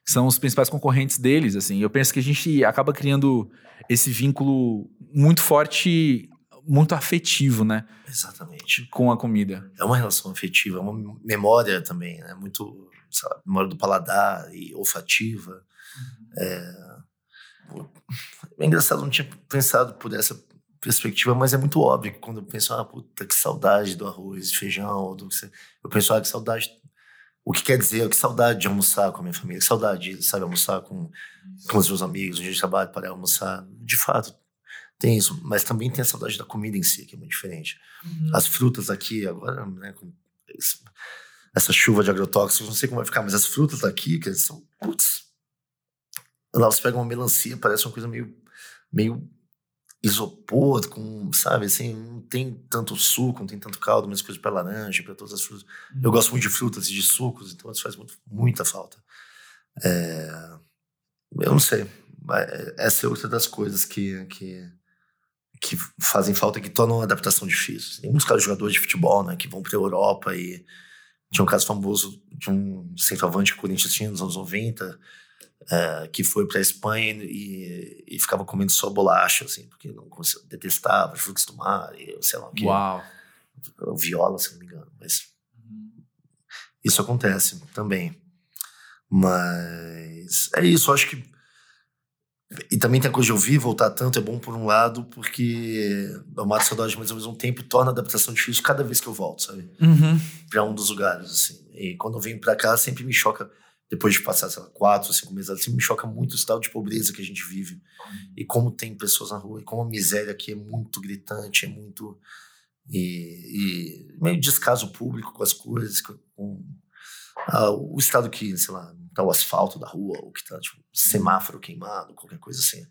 São os principais concorrentes deles, assim. Eu penso que a gente acaba criando esse vínculo muito forte muito afetivo, né? Exatamente. Com a comida. É uma relação afetiva, é uma memória também, né? Muito, sabe, memória do paladar e olfativa. Uhum. É... é engraçado, não tinha pensado por essa perspectiva, mas é muito óbvio que quando eu penso, ah, puta, que saudade do arroz, feijão, do que eu penso, ah, que saudade. O que quer dizer, que saudade de almoçar com a minha família, que saudade de, sabe, almoçar com, com os meus amigos, um dia de trabalho para almoçar. De fato, tem isso, mas também tem a saudade da comida em si, que é muito diferente. Uhum. As frutas aqui, agora, né, com essa chuva de agrotóxicos, não sei como vai ficar, mas as frutas aqui, que são, putz, lá você pega uma melancia, parece uma coisa meio, meio isopor, com, sabe, assim, não tem tanto suco, não tem tanto caldo, mas coisa para laranja, para todas as frutas. Uhum. Eu gosto muito de frutas e de sucos, então isso faz muito, muita falta. É, eu não sei, essa é outra das coisas que, que que fazem falta que tornam a adaptação difícil. Tem muitos casos de jogadores de futebol, né, que vão para a Europa e tinha um caso famoso de um centroavante que o Corinthians tinha nos anos 90, é, que foi para a Espanha e, e, ficava comendo só bolacha, assim, porque não detestava frutos do mar e sei lá o que. Uau! Viola, se não me engano, mas isso acontece também. Mas é isso, acho que e também tem a coisa de ouvir voltar tanto, é bom por um lado, porque eu mato saudade, mas ao mesmo tempo torna a adaptação difícil cada vez que eu volto, sabe? Uhum. Pra um dos lugares, assim. E quando eu venho pra cá, sempre me choca, depois de passar, sei lá, quatro, cinco meses, sempre me choca muito o estado de pobreza que a gente vive. Uhum. E como tem pessoas na rua, e como a miséria aqui é muito gritante, é muito. E, e meio descaso público com as coisas, com ah, o estado que, sei lá, tá o asfalto da rua, ou que tá, tipo, semáforo queimado, qualquer coisa assim.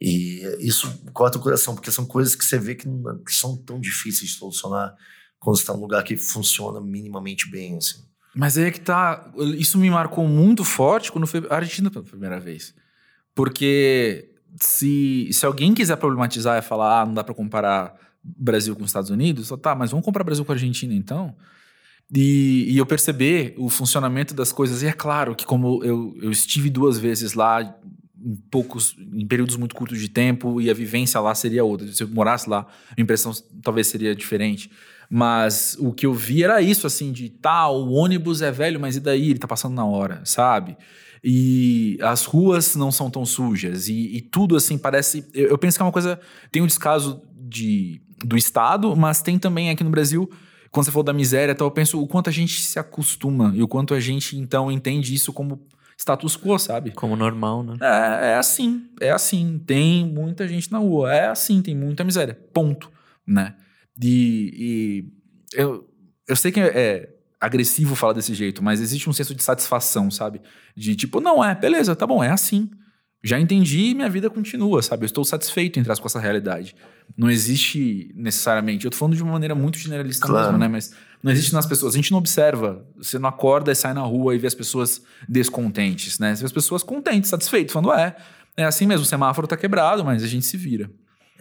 E isso corta o coração, porque são coisas que você vê que não são tão difíceis de solucionar quando você está num lugar que funciona minimamente bem, assim. Mas aí é que tá. Isso me marcou muito forte quando foi a Argentina pela primeira vez. Porque se, se alguém quiser problematizar e falar, ah, não dá para comparar Brasil com os Estados Unidos, tá, mas vamos comparar Brasil com a Argentina então? E, e, eu perceber o funcionamento das coisas. E é claro que, como eu, eu estive duas vezes lá, em poucos, em períodos muito curtos de tempo, e a vivência lá seria outra. Se eu morasse lá, a impressão talvez seria diferente. Mas o que eu vi era isso, assim, de tá, o ônibus é velho, mas e daí? Ele tá passando na hora, sabe? E as ruas não são tão sujas. E, e tudo, assim, parece. Eu, eu penso que é uma coisa. Tem um descaso de do Estado, mas tem também aqui no Brasil, quando você falou da miséria, então eu penso o quanto a gente se acostuma e o quanto a gente então entende isso como status quo, sabe? Como normal, né? É, é assim, é assim. Tem muita gente na rua, é assim, tem muita miséria. Ponto, né? E, e eu, eu sei que é agressivo falar desse jeito, mas existe um senso de satisfação, sabe? De tipo, não é, beleza, tá bom, é assim. Já entendi e minha vida continua, sabe? Eu estou satisfeito em com essa realidade. Não existe necessariamente. Eu tô falando de uma maneira muito generalista Claro. mesmo, né? Mas não existe nas pessoas. A gente não observa. Você não acorda e sai na rua e vê as pessoas descontentes, né? Você vê as pessoas contentes, satisfeitas, falando, é, é assim mesmo, o semáforo tá quebrado, mas a gente se vira.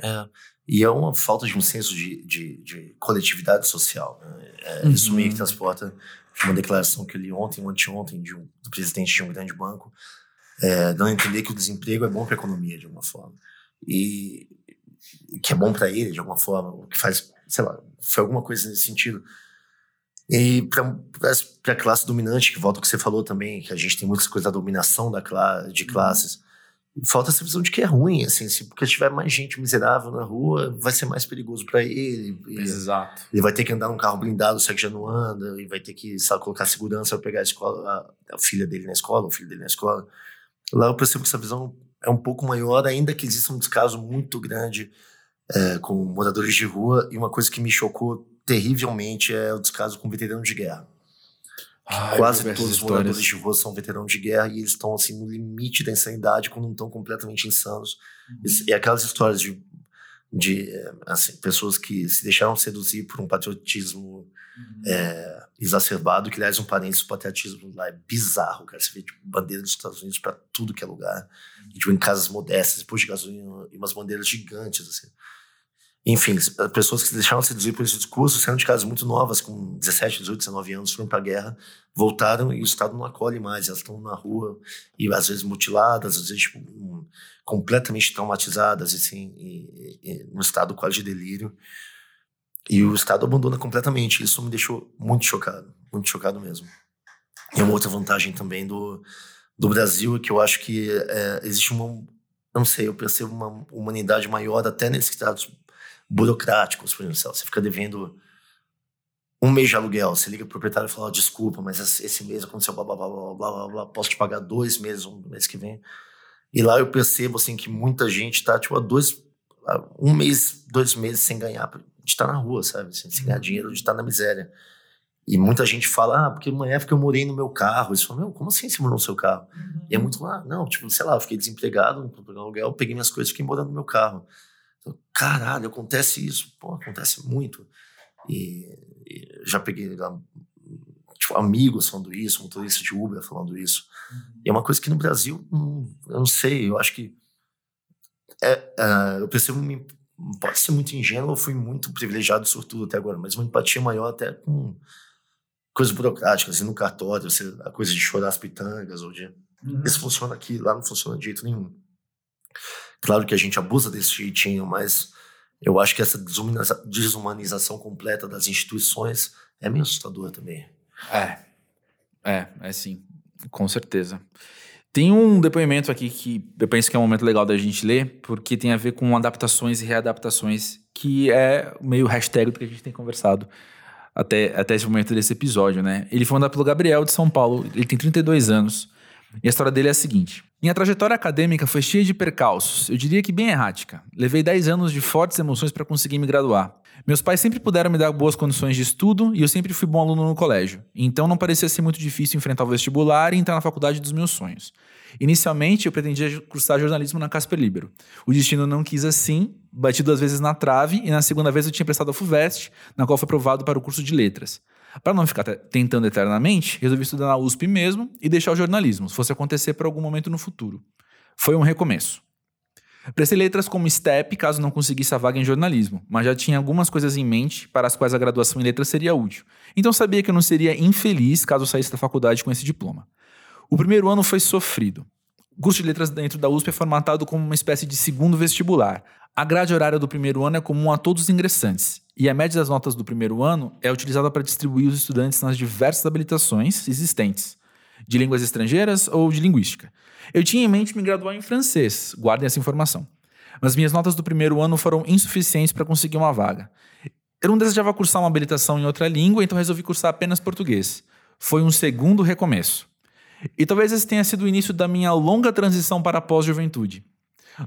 É. E é uma falta de um senso de, de, de coletividade social. né? É, Isso Uhum. meio que transporta de uma declaração que eu li ontem ou anteontem de um, do presidente de um grande banco, é, dando a entender que o desemprego é bom para a economia, de alguma forma. E, que é bom para ele, de alguma forma, o que faz, sei lá, foi alguma coisa nesse sentido. E para a classe dominante, que volta ao que você falou também, que a gente tem muitas coisas da dominação da cla de classes, falta essa visão de que é ruim, assim, se porque tiver mais gente miserável na rua, vai ser mais perigoso para ele. Exato. ele vai ter que andar num carro blindado, se é que já não anda, e vai ter que sabe, colocar segurança para pegar a, escola, a, a filha dele na escola, o filho dele na escola. Lá eu percebo que essa visão é um pouco maior, ainda que exista um descaso muito grande é, com moradores de rua. E uma coisa que me chocou terrivelmente é o descaso com veteranos de guerra. Ai, Quase todos os moradores de rua são veteranos de guerra e eles estão assim no limite da insanidade quando não estão completamente insanos. Uhum. E aquelas histórias de, de eh, assim, pessoas que se deixaram seduzir por um patriotismo Uhum. é, exacerbado, que aliás um parênteses, o patriotismo lá é bizarro, cara. Você vê tipo, bandeira dos Estados Unidos para tudo que é lugar, Uhum. tipo, em casas modestas, depois de gasolina e umas bandeiras gigantes, assim. Enfim, pessoas que se deixaram seduzir por esse discurso, saindo de casas muito novas, com 17, 18, 19 anos, foram para a guerra, voltaram e o Estado não acolhe mais, elas estão na rua e às vezes mutiladas, às vezes tipo, um, completamente traumatizadas, assim, e, e, e, num estado quase de delírio. E o Estado abandona completamente. Isso me deixou muito chocado, muito chocado mesmo. E uma outra vantagem também do, do Brasil é que eu acho que é, existe uma, não sei, eu percebo uma humanidade maior até nesses estados burocráticos, por exemplo, você fica devendo um mês de aluguel, você liga pro proprietário e fala, "Ó, desculpa, mas esse mês aconteceu blá blá blá blá blá blá posso te pagar dois meses, um mês que vem. E lá eu percebo assim que muita gente tá tipo há dois, um mês, dois meses sem ganhar, de estar na rua, sabe, assim, sem ganhar dinheiro, de estar na miséria. E muita gente fala, ah, porque uma época eu morei no meu carro. Eles falam, meu, como assim você morou no seu carro? E é muito lá, não, tipo, sei lá, eu fiquei desempregado, não pegar aluguel, peguei minhas coisas e fiquei morando no meu carro. Então, caralho, acontece isso, pô, acontece muito. E, e já peguei lá, tipo, amigos falando isso, motorista de Uber falando isso. E é uma coisa que no Brasil, hum, eu não sei, eu acho que. É, ah, eu percebo, pode ser muito ingênuo, eu fui muito privilegiado e sortudo até agora, mas uma empatia maior até com coisas burocráticas, assim, no cartório, você- a coisa de chorar as pitangas, ou de. Isso funciona aqui, lá não funciona de jeito nenhum. Claro que a gente abusa desse jeitinho, mas eu acho que essa desumaniza- desumanização completa das instituições é meio assustador também. É. É, é sim. Com certeza. Tem um depoimento aqui que eu penso que é um momento legal da gente ler, porque tem a ver com adaptações e readaptações, que é meio hashtag do que a gente tem conversado até, até esse momento desse episódio, né? Ele foi mandado pelo Gabriel de São Paulo, ele tem 32 anos, e a história dele é a seguinte. Minha trajetória acadêmica foi cheia de percalços, eu diria que bem errática. Levei 10 anos de fortes emoções para conseguir me graduar. Meus pais sempre puderam me dar boas condições de estudo e eu sempre fui bom aluno no colégio. Então não parecia ser muito difícil enfrentar o vestibular e entrar na faculdade dos meus sonhos. Inicialmente eu pretendia cursar jornalismo na Casper Libero. O destino não quis assim, bati duas vezes na trave e na segunda vez eu tinha prestado a FUVEST, na qual fui aprovado para o curso de letras. Para não ficar te- tentando eternamente, resolvi estudar na USP mesmo e deixar o jornalismo, se fosse acontecer por algum momento no futuro. Foi um recomeço. Prestei letras como STEP caso não conseguisse a vaga em jornalismo, mas já tinha algumas coisas em mente para as quais a graduação em letras seria útil. Então sabia que eu não seria infeliz caso saísse da faculdade com esse diploma. O primeiro ano foi sofrido. O curso de letras dentro da USP é formatado como uma espécie de segundo vestibular. A grade horária do primeiro ano é comum a todos os ingressantes, e a média das notas do primeiro ano é utilizada para distribuir os estudantes nas diversas habilitações existentes, de línguas estrangeiras ou de linguística. Eu tinha em mente me graduar em francês, guardem essa informação. mas minhas notas do primeiro ano foram insuficientes para conseguir uma vaga. Eu não desejava cursar uma habilitação em outra língua, então resolvi cursar apenas português. Foi um segundo recomeço. E talvez esse tenha sido o início da minha longa transição para a pós-juventude.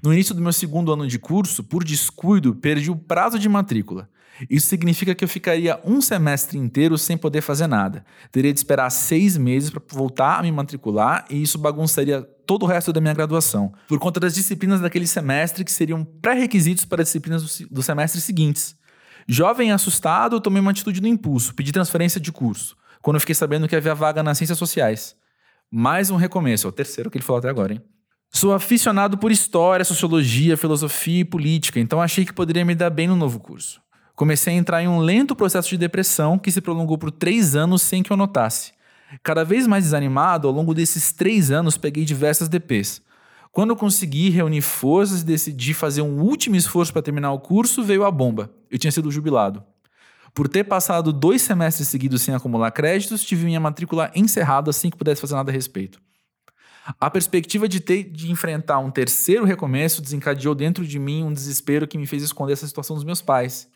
No início do meu segundo ano de curso, por descuido, perdi o prazo de matrícula. Isso significa que eu ficaria um semestre inteiro sem poder fazer nada. Teria de esperar seis meses para voltar a me matricular e isso bagunçaria todo o resto da minha graduação, por conta das disciplinas daquele semestre que seriam pré-requisitos para as disciplinas dos do semestres seguintes. Jovem e assustado, eu tomei uma atitude no impulso, pedi transferência de curso, quando eu fiquei sabendo que havia vaga nas ciências sociais. Mais um recomeço, é o terceiro que ele falou até agora, hein? Sou aficionado por história, sociologia, filosofia e política, então achei que poderia me dar bem no novo curso. Comecei a entrar em um lento processo de depressão que se prolongou por três anos sem que eu notasse. Cada vez mais desanimado, ao longo desses três anos peguei diversas DPs. Quando eu consegui reunir forças e decidi fazer um último esforço para terminar o curso, veio a bomba. Eu tinha sido jubilado. Por ter passado dois semestres seguidos sem acumular créditos, tive minha matrícula encerrada assim que pudesse fazer nada a respeito. A perspectiva de ter de enfrentar um terceiro recomeço desencadeou dentro de mim um desespero que me fez esconder essa situação dos meus pais.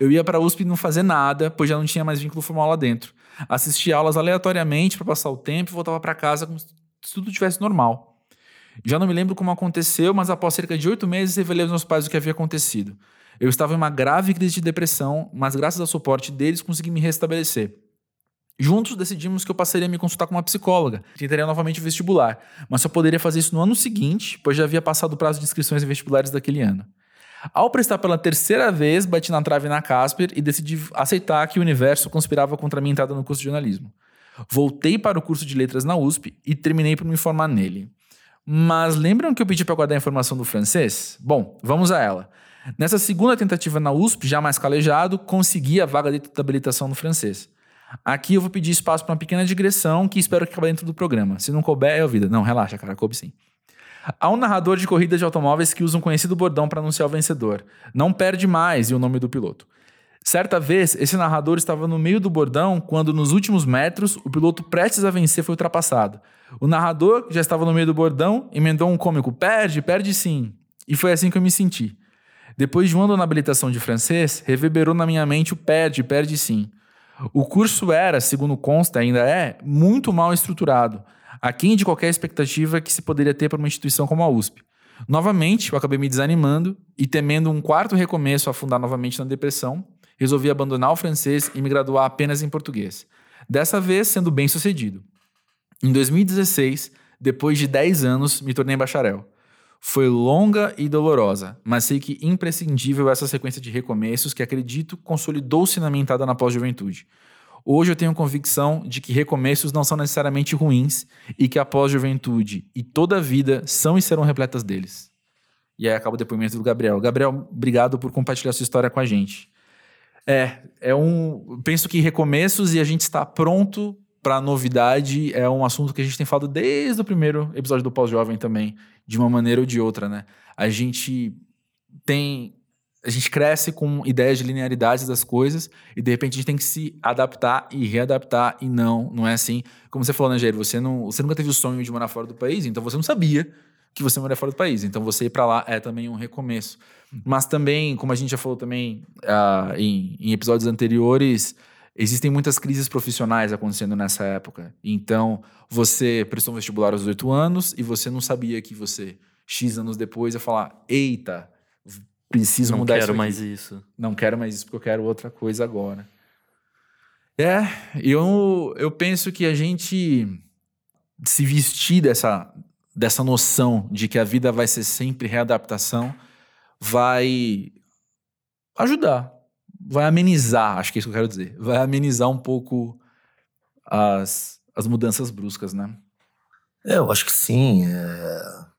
Eu ia para a USP não fazer nada, pois já não tinha mais vínculo formal lá dentro. Assistia aulas aleatoriamente para passar o tempo e voltava para casa como se tudo tivesse normal. Já não me lembro como aconteceu, mas após cerca de oito meses revelei aos meus pais o que havia acontecido. Eu estava em uma grave crise de depressão, mas graças ao suporte deles consegui me restabelecer. Juntos decidimos que eu passaria a me consultar com uma psicóloga, tentaria novamente o vestibular, mas só poderia fazer isso no ano seguinte, pois já havia passado o prazo de inscrições em vestibulares daquele ano. Ao prestar pela terceira vez, bati na trave na Casper e decidi aceitar que o universo conspirava contra a minha entrada no curso de jornalismo. Voltei para o curso de letras na USP e terminei por me formar nele. Mas lembram que eu pedi para guardar a informação do francês? Bom, vamos a ela. Nessa segunda tentativa na USP, já mais calejado, consegui a vaga de habilitação no francês. Aqui eu vou pedir espaço para uma pequena digressão que espero que acabe dentro do programa. Se não couber, é vida. Não, relaxa, cara, coube sim. Há um narrador de corridas de automóveis que usa um conhecido bordão para anunciar o vencedor. Não perde mais e o nome do piloto. Certa vez, esse narrador estava no meio do bordão quando, nos últimos metros, o piloto prestes a vencer foi ultrapassado. O narrador, que já estava no meio do bordão, emendou um cômico: perde, perde sim. E foi assim que eu me senti. Depois de um ano na habilitação de francês, reverberou na minha mente o perde, perde sim. O curso era, segundo consta, ainda é, muito mal estruturado, aquém de qualquer expectativa que se poderia ter para uma instituição como a USP. Novamente, eu acabei me desanimando e, temendo um quarto recomeço afundar novamente na depressão, resolvi abandonar o francês e me graduar apenas em português. Dessa vez, sendo bem sucedido. Em 2016, depois de 10 anos, me tornei bacharel. Foi longa e dolorosa, mas sei que imprescindível essa sequência de recomeços que acredito consolidou-se na minha entrada na pós-juventude. Hoje eu tenho convicção de que recomeços não são necessariamente ruins e que a pós-juventude e toda a vida são e serão repletas deles. E aí acaba o depoimento do Gabriel. Gabriel, obrigado por compartilhar sua história com a gente. É, é um. Penso que recomeços e a gente está pronto para novidade é um assunto que a gente tem falado desde o primeiro episódio do Pós-Jovem também, de uma maneira ou de outra, né? A gente tem a gente cresce com ideias de linearidade das coisas e de repente a gente tem que se adaptar e readaptar e não, não é assim. Como você falou, né? Você, não, você nunca teve o sonho de morar fora do país, então você não sabia que você moraria fora do país. Então você ir para lá é também um recomeço. Mas também, como a gente já falou também uh, em, em episódios anteriores, existem muitas crises profissionais acontecendo nessa época. Então, você prestou um vestibular aos 18 anos e você não sabia que você, X anos depois, ia falar: eita, preciso não mudar isso. Não quero mais isso. Não quero mais isso porque eu quero outra coisa agora. É, eu, eu penso que a gente se vestir dessa, dessa noção de que a vida vai ser sempre readaptação vai ajudar, vai amenizar, acho que é isso que eu quero dizer, vai amenizar um pouco as, as mudanças bruscas, né? É, eu acho que sim. É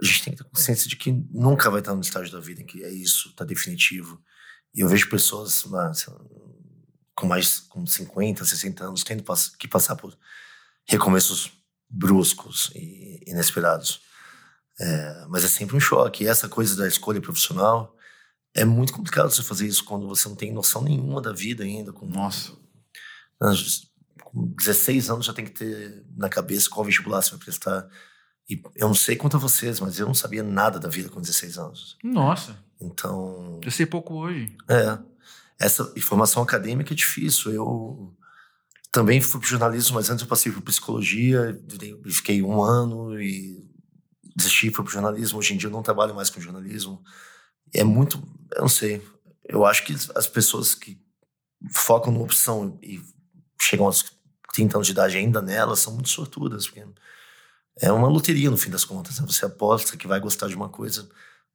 a gente tem que ter consciência de que nunca vai estar no estágio da vida em que é isso, tá definitivo. E eu vejo pessoas mas, com mais com 50, 60 anos tendo que passar por recomeços bruscos e inesperados. É, mas é sempre um choque. E essa coisa da escolha profissional é muito complicado você fazer isso quando você não tem noção nenhuma da vida ainda. Com, Nossa. Com 16 anos já tem que ter na cabeça qual vestibular você vai prestar E eu não sei quanto a vocês, mas eu não sabia nada da vida com 16 anos. Nossa, Então, eu sei pouco hoje. é. Essa informação acadêmica é difícil. Eu também fui pro jornalismo, mas antes eu passei por psicologia, fiquei um ano e desisti, fui pro jornalismo. Hoje em dia eu não trabalho mais com jornalismo. É muito, eu não sei. Eu acho que as pessoas que focam numa opção e chegam aos 30 anos de idade ainda nela são muito sortudas, porque é uma loteria no fim das contas. né? Você aposta que vai gostar de uma coisa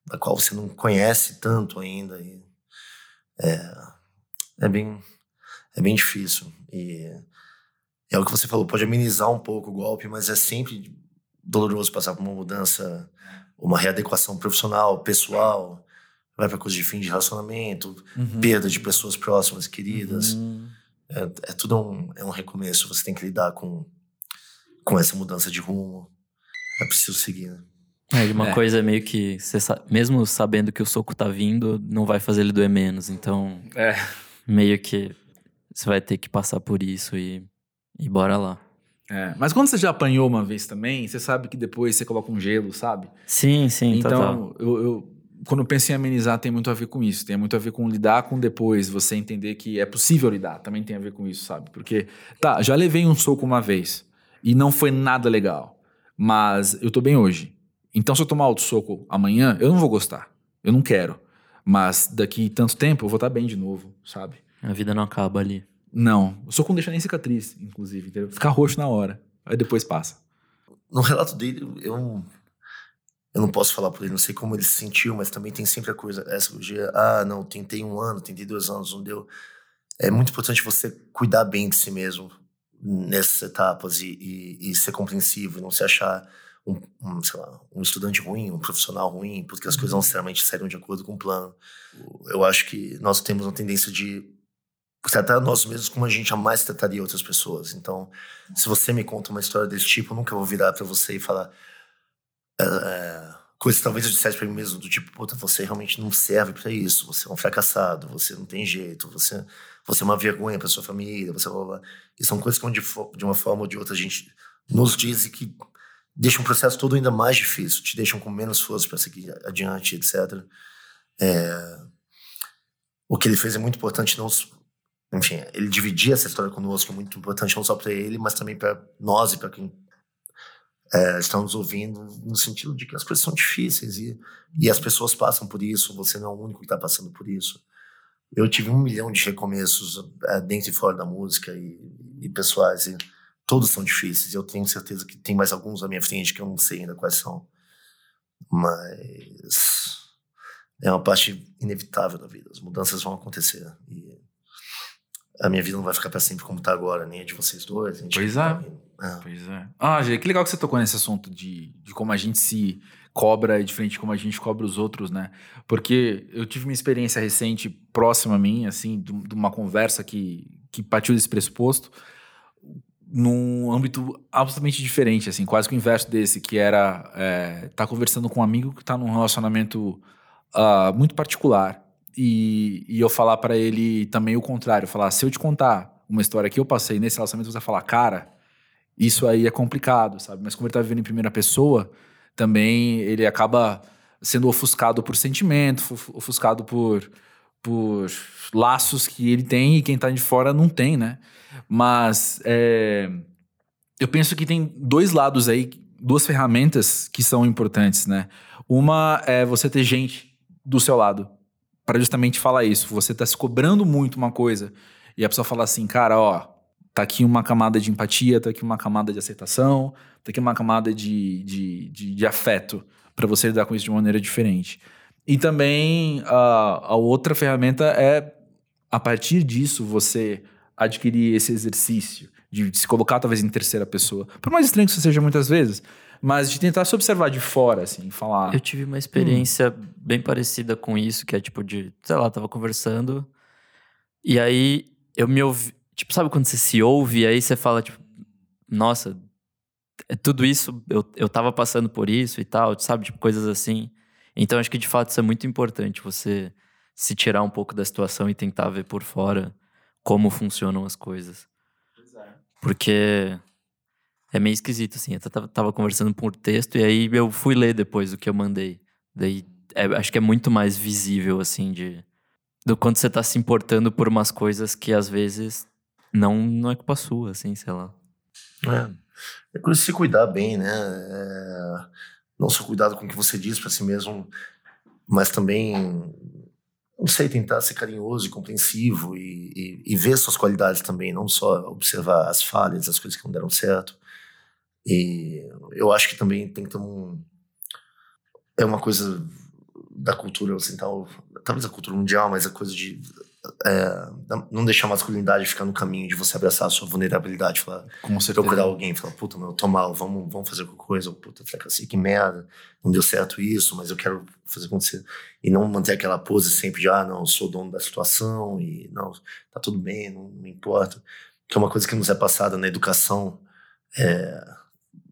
da qual você não conhece tanto ainda. E é, é bem é bem difícil. E é o que você falou, pode amenizar um pouco o golpe, mas é sempre doloroso passar por uma mudança, uma readequação profissional, pessoal, vai para coisa de fim de relacionamento, Uhum. perda de pessoas próximas, queridas. Hum, É, é tudo um, é um recomeço. Você tem que lidar com, com essa mudança de rumo. É preciso seguir, né? É, uma É. coisa meio que, você sa- mesmo sabendo que o soco tá vindo, não vai fazer ele doer menos. Então, É. meio que você vai ter que passar por isso e, e bora lá. É, Mas quando você já apanhou uma vez também, você sabe que depois você coloca um gelo, sabe? Sim, sim. Então, eu, eu- quando eu penso em amenizar, tem muito a ver com isso. Tem muito a ver com lidar com depois, você entender que é possível lidar. Também tem a ver com isso, sabe? Porque, tá, já levei um soco uma vez e não foi nada legal. Mas eu tô bem hoje. Então, se eu tomar outro soco amanhã, eu não vou gostar. Eu não quero. Mas daqui tanto tempo, eu vou estar bem de novo, sabe? A vida não acaba ali. Não. O soco não deixa nem cicatriz, inclusive, entendeu? Fica roxo na hora. Aí depois passa. No relato dele, eu não, eu não posso falar por ele, não sei como ele se sentiu, mas também tem sempre a coisa, essa coisa, ah, não, tentei um ano, tentei dois anos, não deu. É muito importante você cuidar bem de si mesmo nessas etapas e, e, e ser compreensivo, e não se achar um, um, lá, um estudante ruim, um profissional ruim, porque as coisas não necessariamente saíram de acordo com o plano. Eu acho que nós temos uma tendência de tratar nós mesmos como a gente jamais trataria outras pessoas. Então, se você me conta uma história desse tipo, eu nunca vou virar pra você e falar é, coisas que talvez eu dissesse pra mim mesmo, do tipo, puta, você realmente não serve pra isso, você é um fracassado, você não tem jeito, você, você é uma vergonha pra sua família, você blá, blá, blá. E são coisas que de, uma forma ou de outra a gente nos diz e que deixam o processo todo ainda mais difícil, te deixam com menos força pra seguir adiante, etc. É, o que ele fez é muito importante, não enfim, ele dividir essa história conosco é muito importante não só para ele, mas também para nós e para quem é, está nos ouvindo, no sentido de que as coisas são difíceis e, e as pessoas passam por isso, você não é o único que está passando por isso. Eu tive um milhão de recomeços é, dentro e fora da música e, e pessoais, e todos são difíceis. Eu tenho certeza que tem mais alguns à minha frente que eu não sei ainda quais são. Mas é uma parte inevitável da vida. As mudanças vão acontecer. E a minha vida não vai ficar para sempre como está agora, nem a de vocês dois. Pois é. É. Pois é. Ah, Gê, que legal que você tocou nesse assunto de, de como a gente se cobra diferente de como a gente cobra os outros, né? Porque eu tive uma experiência recente próxima a mim, assim, de, uma conversa que, que partiu desse pressuposto, num âmbito absolutamente diferente, assim, quase que o inverso desse, que era é, tá conversando com um amigo que tá num relacionamento ah, muito particular. E, e eu falar pra ele também o contrário, falar, se eu te contar uma história que eu passei nesse relacionamento, você vai falar, cara, isso aí é complicado, sabe? Mas como ele tá vivendo em primeira pessoa, também ele acaba sendo ofuscado por sentimento, fu- ofuscado por, por laços que ele tem e quem tá de fora não tem, né? Mas é, eu penso que tem dois lados aí, duas ferramentas que são importantes, né? Uma é você ter gente do seu lado para justamente falar isso. Você tá se cobrando muito uma coisa e a pessoa fala assim, cara, ó, tá aqui uma camada de empatia, tá aqui uma camada de aceitação, tá aqui uma camada de, de, de, de afeto para você lidar com isso de uma maneira diferente. E também a, a outra ferramenta é, a partir disso, você adquirir esse exercício de, de se colocar talvez em terceira pessoa. Por mais estranho que isso seja muitas vezes, mas de tentar se observar de fora, assim, falar... Eu tive uma experiência bem parecida com isso, que é tipo de, sei lá, tava conversando e aí eu me ouvi, tipo, sabe quando você se ouve e aí você fala tipo, nossa, é tudo isso, eu, eu tava passando por isso e tal, sabe, tipo, coisas assim. Então acho que de fato isso é muito importante, você se tirar um pouco da situação e tentar ver por fora como funcionam as coisas. Porque É meio esquisito, assim. Eu tava, tava conversando por texto e aí eu fui ler depois o que eu mandei. Daí é, acho que é muito mais visível, assim, de do quanto você tá se importando por umas coisas que às vezes não, não é culpa sua, assim, sei lá. É, é coisa de se cuidar bem, né? É, não só cuidado com o que você diz para si mesmo, mas também, não sei, tentar ser carinhoso e compreensivo e, e, e ver suas qualidades também, não só observar as falhas, as coisas que não deram certo. E eu acho que também tem que ter um. É uma coisa da cultura ocidental, talvez a cultura mundial, mas a coisa de é, não deixar a masculinidade ficar no caminho de você abraçar a sua vulnerabilidade, falar, Com certeza. procurar alguém, falar, puta, meu, eu tô mal, vamos, vamos fazer alguma coisa, ou, puta, fracassei, que merda, não deu certo isso, mas eu quero fazer acontecer. E não manter aquela pose sempre de, ah, não, eu sou dono da situação, e não, tá tudo bem, não, não importa. Que é uma coisa que nos é passada na educação é,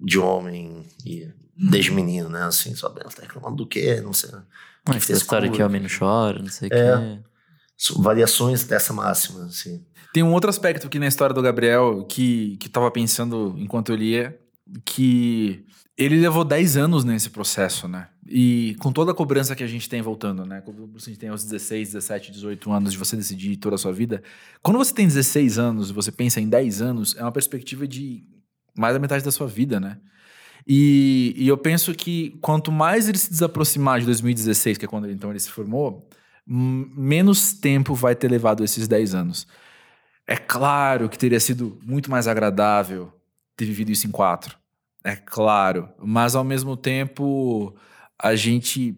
de homem e desde menino, né, assim, só, tá reclamando do quê, não sei. Ah, essa história que homem não chora, não sei o É. quê. Variações dessa máxima, assim. Tem um outro aspecto aqui na história do Gabriel que, que eu tava pensando enquanto eu lia, que ele levou 10 anos nesse processo, né? E com toda a cobrança que a gente tem voltando, né? Quando a gente tem aos 16, 17, 18 anos de você decidir toda a sua vida. Quando você tem 16 anos e você pensa em 10 anos, é uma perspectiva de mais da metade da sua vida, né? E, e eu penso que quanto mais ele se desaproximar de 2016, que é quando ele, então ele se formou, menos tempo vai ter levado esses 10 anos. É claro que teria sido muito mais agradável ter vivido isso em quatro. É claro. Mas ao mesmo tempo, a gente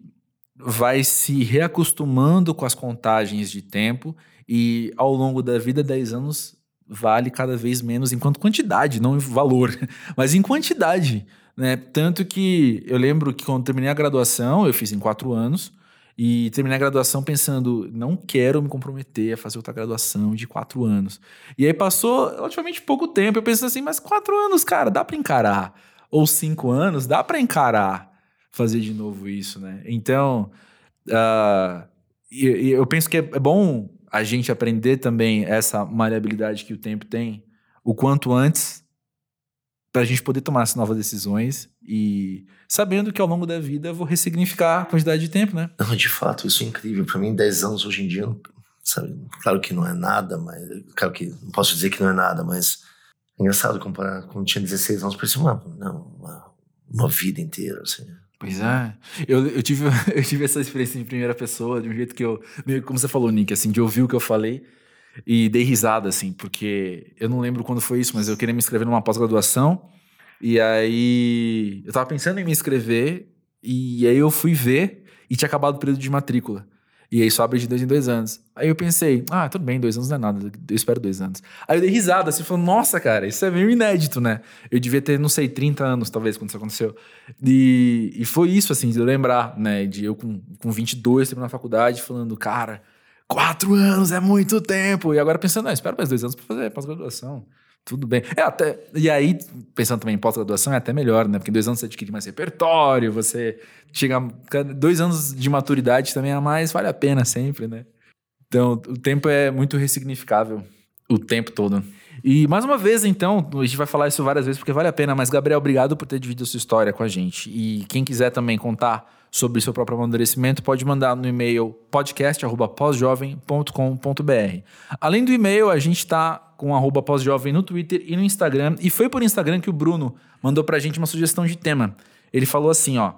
vai se reacostumando com as contagens de tempo e ao longo da vida, 10 anos vale cada vez menos enquanto quantidade, não em valor, mas em quantidade. Né? Tanto que eu lembro que quando terminei a graduação, eu fiz em quatro anos, e terminei a graduação pensando, não quero me comprometer a fazer outra graduação de quatro anos. E aí passou relativamente pouco tempo, eu pensei assim, mas quatro anos, cara, dá para encarar. Ou cinco anos, dá para encarar fazer de novo isso, né? Então, e eu penso que é é bom a gente aprender também essa maleabilidade que o tempo tem o quanto antes para a gente poder tomar essas novas decisões e sabendo que ao longo da vida eu vou ressignificar a quantidade de tempo, né? Não, de fato, isso é incrível. Para mim, 10 anos hoje em dia, sabe, claro que não é nada, mas claro que não posso dizer que não é nada, mas é engraçado comparar quando tinha 16 anos, parecia uma, não, uma, uma vida inteira, assim. Pois é. Eu, eu, tive, eu tive essa experiência em primeira pessoa, de um jeito que eu. Meio como você falou, Nick, assim, de ouvir o que eu falei e dei risada, assim, porque eu não lembro quando foi isso, mas eu queria me inscrever numa pós-graduação. E aí eu tava pensando em me inscrever, e aí eu fui ver e tinha acabado o período de matrícula. E aí só abre de dois em dois anos. Aí eu pensei, ah, tudo bem, dois anos não é nada, eu espero dois anos. Aí eu dei risada, assim, falando, nossa, cara, isso é meio inédito, né? Eu devia ter, não sei, 30 anos, talvez, quando isso aconteceu. E, e foi isso, assim, de eu lembrar, né? De eu com, com 22, terminando a faculdade, falando, cara, quatro anos é muito tempo. E agora pensando, não, espero mais dois anos pra fazer pós-graduação. Tudo bem. É até. E aí, pensando também em pós-graduação, é até melhor, né? Porque dois anos você adquire mais repertório, você chega. Dois anos de maturidade também a mais, vale a pena sempre, né? Então, o tempo é muito ressignificável o tempo todo. E mais uma vez, então, a gente vai falar isso várias vezes porque vale a pena, mas Gabriel, obrigado por ter dividido a sua história com a gente. E quem quiser também contar sobre seu próprio amadurecimento, pode mandar no e-mail podcast@posjovem.com.br. Além do e-mail, a gente está com arroba pós-jovem no Twitter e no Instagram. E foi por Instagram que o Bruno mandou pra gente uma sugestão de tema. Ele falou assim, ó.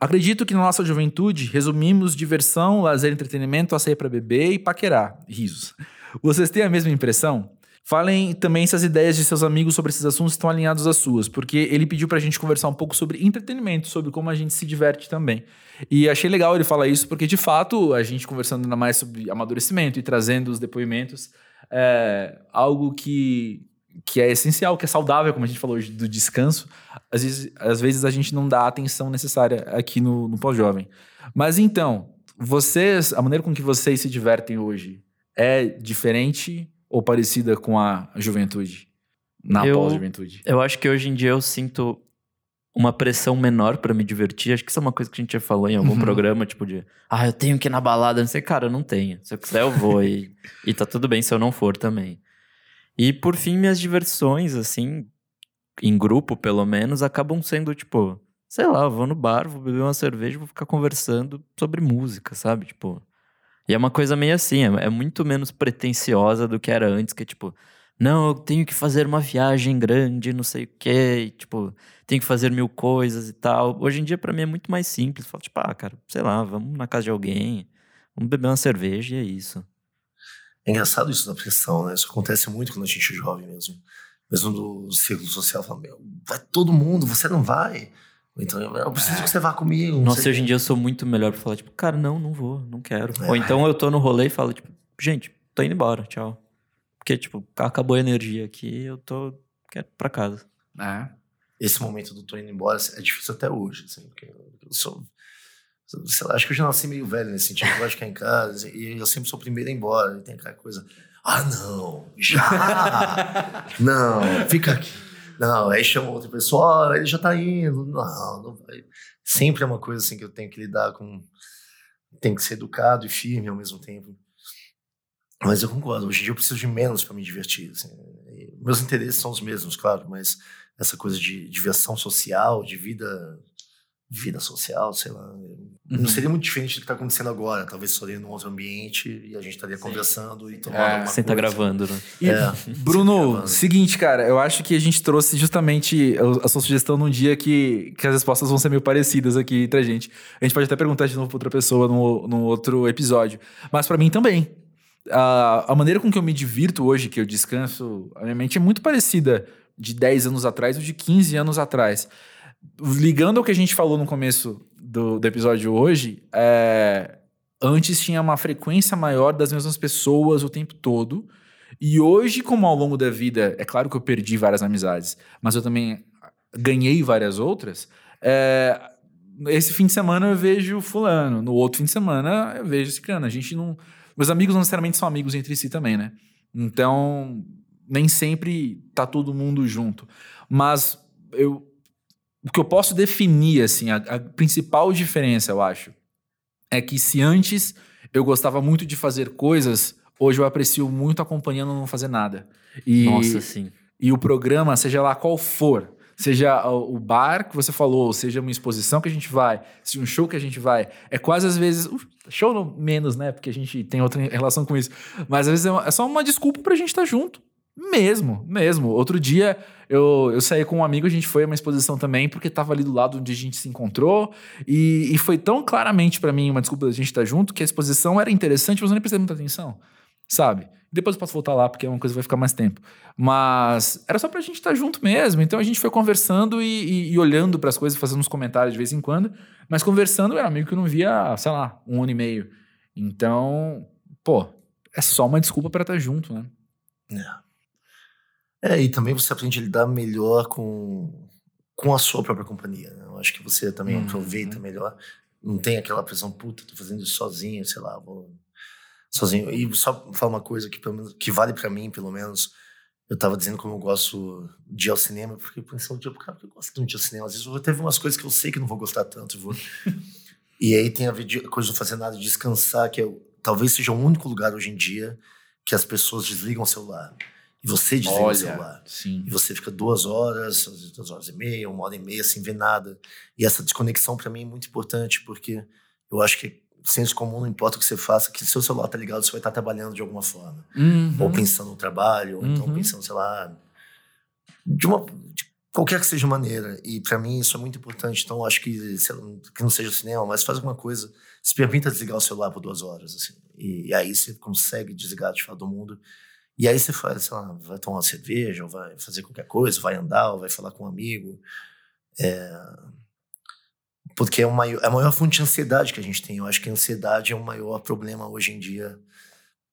Acredito que na nossa juventude resumimos diversão, lazer, entretenimento a sair para beber e paquerar. Risos. Vocês têm a mesma impressão? Falem também se as ideias de seus amigos sobre esses assuntos estão alinhados às suas, porque ele pediu pra gente conversar um pouco sobre entretenimento, sobre como a gente se diverte também. E achei legal ele falar isso, porque de fato, a gente conversando ainda mais sobre amadurecimento e trazendo os depoimentos, é algo que, que é essencial, que é saudável, como a gente falou hoje, do descanso. Às vezes, às vezes a gente não dá a atenção necessária aqui no, no pós-jovem. Mas então, vocês, a maneira com que vocês se divertem hoje é diferente ou parecida com a juventude? Na pós-juventude? Eu acho que hoje em dia eu sinto uma pressão menor pra me divertir. Acho que isso é uma coisa que a gente já falou em algum Uhum. programa, tipo de, ah, eu tenho que ir na balada. Não sei, cara, eu não tenho. Se eu quiser, eu vou. e, e tá tudo bem se eu não for também. E por fim, minhas diversões, assim, em grupo, pelo menos, acabam sendo, tipo, sei lá, vou no bar, vou beber uma cerveja, vou ficar conversando sobre música, sabe? Tipo. E é uma coisa meio assim, é, é muito menos pretensiosa do que era antes, que é tipo, não, eu tenho que fazer uma viagem grande, não sei o quê, e, tipo, tenho que fazer mil coisas e tal. Hoje em dia, para mim, é muito mais simples. Falo, tipo, ah, cara, sei lá, vamos na casa de alguém, vamos beber uma cerveja e é isso. É engraçado isso da pressão, né? Isso acontece muito quando a gente é jovem mesmo. Mesmo do círculo social, fala, meu, vai todo mundo, você não vai. Então, eu preciso é. que você vá comigo. Nossa, hoje em dia eu sou muito melhor pra falar, tipo, cara, não, não vou, não quero. É. Ou então eu tô no rolê e falo, tipo, gente, tô indo embora, tchau. Porque, tipo, acabou a energia aqui, eu tô quero ir pra casa. É. Esse momento do tô indo embora é difícil até hoje, assim, porque eu sou. Sei lá, acho que eu já nasci meio velho nesse sentido. Eu gosto de ficar em casa e eu sempre sou o primeiro a ir embora. E tem aquela coisa. Ah, não, já! não, fica aqui. Não, aí chama outra pessoa, oh, ele já tá indo. Não, não vai. Sempre é uma coisa assim que eu tenho que lidar com. Tem que ser educado e firme ao mesmo tempo. Mas eu concordo, hoje em dia eu preciso de menos para me divertir. Assim. Meus interesses são os mesmos, claro, mas essa coisa de diversão social, de vida vida social, sei lá. Uhum. Não seria muito diferente do que está acontecendo agora. Talvez seria num outro ambiente e a gente estaria Sim. conversando e tomando é, uma Sem estar tá gravando, né? E, é, Bruno, tá seguinte, cara, eu acho que a gente trouxe justamente a sua sugestão num dia que, que as respostas vão ser meio parecidas aqui entre a gente. A gente pode até perguntar de novo para outra pessoa no, no outro episódio. Mas para mim também. A, a maneira com que eu me divirto hoje, que eu descanso, a minha mente é muito parecida de 10 anos atrás ou de 15 anos atrás ligando ao que a gente falou no começo do, do episódio hoje, é, antes tinha uma frequência maior das mesmas pessoas o tempo todo. E hoje, como ao longo da vida, é claro que eu perdi várias amizades, mas eu também ganhei várias outras. É, esse fim de semana eu vejo fulano, no outro fim de semana eu vejo esse cano. A gente não. Meus amigos não necessariamente são amigos entre si também, né? Então, nem sempre tá todo mundo junto. Mas eu, o que eu posso definir, assim, a, a, principal diferença, eu acho, é que se antes eu gostava muito de fazer coisas, hoje eu aprecio muito acompanhando não fazer nada. E, Nossa, sim. E o programa, seja lá qual for, seja o bar que você falou, seja uma exposição que a gente vai, seja um show que a gente vai, é quase às vezes. show menos, né? Porque a gente tem outra relação com isso. Mas às vezes é, é só uma desculpa pra gente estar tá junto. Mesmo, mesmo. Outro dia eu, eu saí com um amigo, a gente foi a uma exposição também, porque estava ali do lado onde a gente se encontrou. E, e foi tão claramente para mim uma desculpa da gente estar junto que a exposição era interessante, mas eu nem prestei muita atenção, sabe? Depois eu posso voltar lá, porque é uma coisa que vai ficar mais tempo. Mas era só pra gente estar junto mesmo. Então a gente foi conversando e, e, e olhando para as coisas, fazendo uns comentários de vez em quando. Mas conversando era amigo que eu não via, sei lá, um ano e meio. Então, pô, é só uma desculpa para estar junto, né? É. É, e também você aprende a lidar melhor com, com a sua própria companhia. Né? Eu acho que você também uhum. aproveita melhor. Não tem aquela pressão, puta, tô fazendo isso sozinho, sei lá, vou sozinho. E só falar uma coisa que, pelo menos, que vale para mim, pelo menos. Eu tava dizendo como eu gosto de ir ao cinema, eu fiquei pensando, tipo, cara, eu gosto tanto de ir ao cinema. Às vezes eu vou ter umas coisas que eu sei que não vou gostar tanto. Vou... e aí tem a ver de coisa de não fazer nada, de descansar, que é, talvez seja o único lugar hoje em dia que as pessoas desligam o celular. E você desliga Olha, o celular. Sim. E você fica duas horas, duas horas e meia, uma hora e meia sem ver nada. E essa desconexão para mim é muito importante, porque eu acho que senso comum, não importa o que você faça, que seu celular tá ligado, você vai estar tá trabalhando de alguma forma. Uhum. Ou pensando no trabalho, ou então uhum. então pensando, sei lá, de uma. De qualquer que seja maneira. E para mim isso é muito importante. Então acho que, que não seja o cinema, mas faz alguma coisa. Se permita desligar o celular por duas horas. Assim. E, e aí você consegue desligar de fato do mundo e aí você faz, sei lá, vai tomar uma cerveja, ou vai fazer qualquer coisa, vai andar, ou vai falar com um amigo. É... Porque é, é a maior fonte de ansiedade que a gente tem. Eu acho que a ansiedade é o maior problema hoje em dia.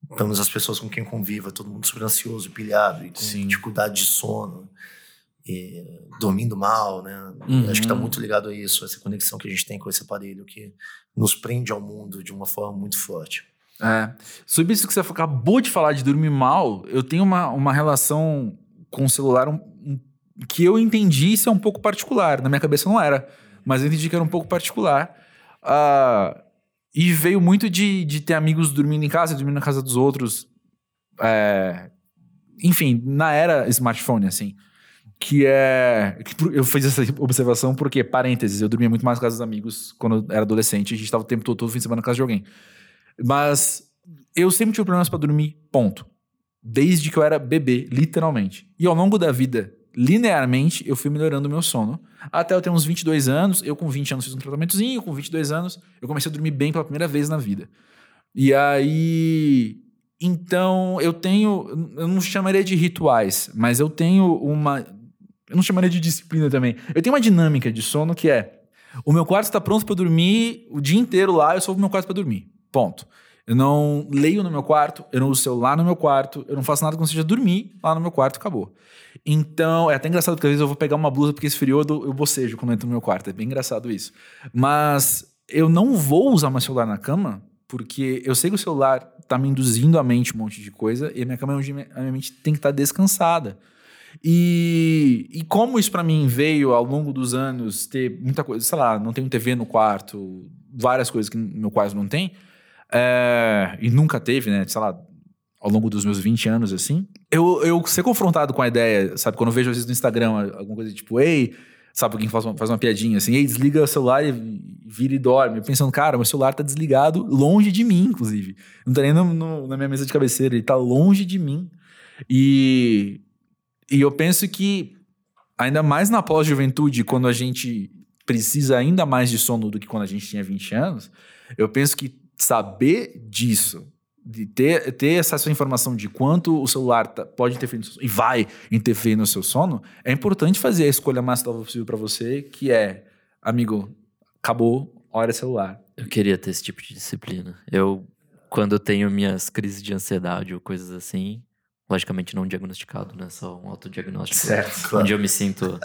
Pelo menos as pessoas com quem conviva, todo mundo super ansioso, pilhado, e com Sim. dificuldade de sono, e dormindo mal, né? Uhum. Acho que está muito ligado a isso, essa conexão que a gente tem com esse aparelho que nos prende ao mundo de uma forma muito forte. É. Sobre isso que você acabou de falar de dormir mal, eu tenho uma, uma relação com o celular um, um, que eu entendi ser um pouco particular. Na minha cabeça não era, mas eu entendi que era um pouco particular. Uh, e veio muito de, de ter amigos dormindo em casa, dormindo na casa dos outros. É, enfim, na era smartphone, assim. que é. que eu fiz essa observação porque, parênteses, eu dormia muito mais na casa dos amigos quando eu era adolescente. A gente estava o tempo todo, todo fim de semana na casa de alguém. Mas eu sempre tive problemas para dormir, ponto. Desde que eu era bebê, literalmente. E ao longo da vida, linearmente, eu fui melhorando o meu sono. Até eu ter uns 22 anos, eu com 20 anos fiz um tratamentozinho, com 22 anos, eu comecei a dormir bem pela primeira vez na vida. E aí. Então, eu tenho. Eu não chamaria de rituais, mas eu tenho uma. Eu não chamaria de disciplina também. Eu tenho uma dinâmica de sono que é: o meu quarto está pronto para dormir o dia inteiro lá, eu sou o meu quarto para dormir. Ponto. Eu não leio no meu quarto, eu não uso celular no meu quarto, eu não faço nada que não seja dormir lá no meu quarto, acabou. Então, é até engraçado porque às vezes eu vou pegar uma blusa porque esfriou, eu bocejo quando entro no meu quarto. É bem engraçado isso. Mas eu não vou usar meu celular na cama porque eu sei que o celular tá me induzindo a mente um monte de coisa e a minha cama, a minha mente tem que estar tá descansada. E, e como isso para mim veio ao longo dos anos ter muita coisa, sei lá, não tenho TV no quarto, várias coisas que no meu quarto não tem, é, e nunca teve, né? Sei lá, ao longo dos meus 20 anos, assim. Eu, eu ser confrontado com a ideia, sabe? Quando eu vejo às vezes no Instagram alguma coisa tipo, ei, sabe? Alguém faz uma, faz uma piadinha assim, ei, desliga o celular e vira e dorme. Eu pensando, cara, meu celular tá desligado longe de mim, inclusive. Não tá nem no, no, na minha mesa de cabeceira, ele tá longe de mim. E, e eu penso que, ainda mais na pós-juventude, quando a gente precisa ainda mais de sono do que quando a gente tinha 20 anos, eu penso que saber disso, de ter, ter essa informação de quanto o celular tá, pode interferir no seu, e vai interferir no seu sono, é importante fazer a escolha mais saudável possível para você, que é, amigo, acabou, hora celular. Eu queria ter esse tipo de disciplina. Eu, quando eu tenho minhas crises de ansiedade ou coisas assim, logicamente não diagnosticado, né? Só um autodiagnóstico. Certo, claro. Onde eu me sinto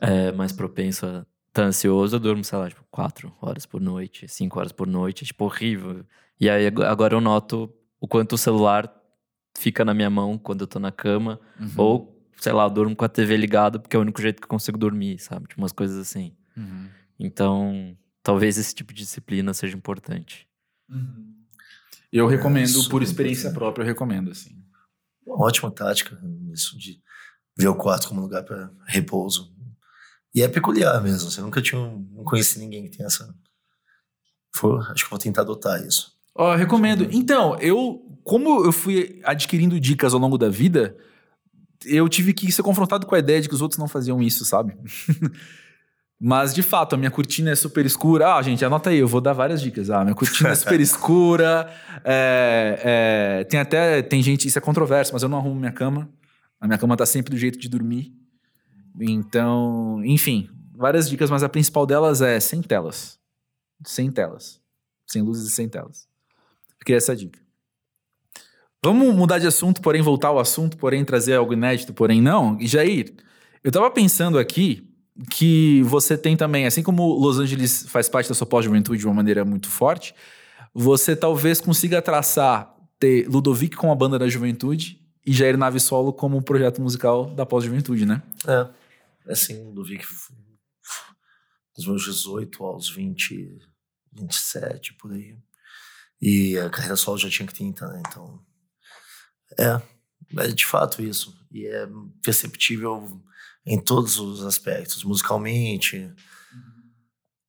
é, mais propenso a tá ansioso, eu durmo, sei lá, tipo, quatro horas por noite, cinco horas por noite, é, tipo, horrível. E aí agora eu noto o quanto o celular fica na minha mão quando eu tô na cama, uhum. ou, sei lá, eu durmo com a TV ligada porque é o único jeito que eu consigo dormir, sabe? Tipo, umas coisas assim. Uhum. Então, talvez esse tipo de disciplina seja importante. Uhum. Eu recomendo, é, por experiência própria, eu recomendo, assim. Uma ótima tática, isso de ver o quarto como lugar para repouso. E é peculiar mesmo. Você nunca tinha. Não conheci ninguém que tem essa. For, acho que vou tentar adotar isso. Ó, oh, recomendo. Então, eu. Como eu fui adquirindo dicas ao longo da vida, eu tive que ser confrontado com a ideia de que os outros não faziam isso, sabe? Mas, de fato, a minha cortina é super escura. Ah, gente, anota aí, eu vou dar várias dicas. Ah, minha cortina é super escura. É, é, tem até. Tem gente, isso é controverso, mas eu não arrumo minha cama. A minha cama tá sempre do jeito de dormir. Então, enfim, várias dicas, mas a principal delas é sem telas. Sem telas. Sem luzes e sem telas. Fiquei essa dica. Vamos mudar de assunto, porém voltar ao assunto, porém trazer algo inédito, porém não. E Jair, eu tava pensando aqui que você tem também, assim como Los Angeles faz parte da sua pós-juventude de uma maneira muito forte, você talvez consiga traçar ter Ludovic com a banda da juventude e Jair Nave Solo como um projeto musical da pós-juventude, né? É assim, do Vic dos meus 18 aos 20, 27, por aí. E a carreira solo já tinha 30, né? Então, é, é de fato isso. E é perceptível em todos os aspectos, musicalmente,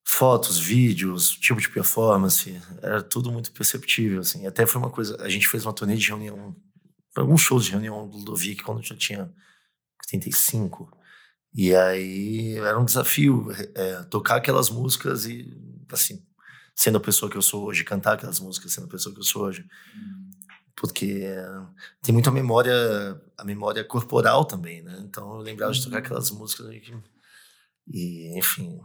fotos, vídeos, tipo de performance, era tudo muito perceptível, assim. Até foi uma coisa, a gente fez uma turnê de reunião, alguns shows de reunião do Ludovic quando eu já tinha 35. E aí era um desafio é, tocar aquelas músicas e, assim, sendo a pessoa que eu sou hoje, cantar aquelas músicas sendo a pessoa que eu sou hoje. Porque tem muita memória, a memória corporal também, né? Então eu lembrava de tocar aquelas músicas e, e enfim,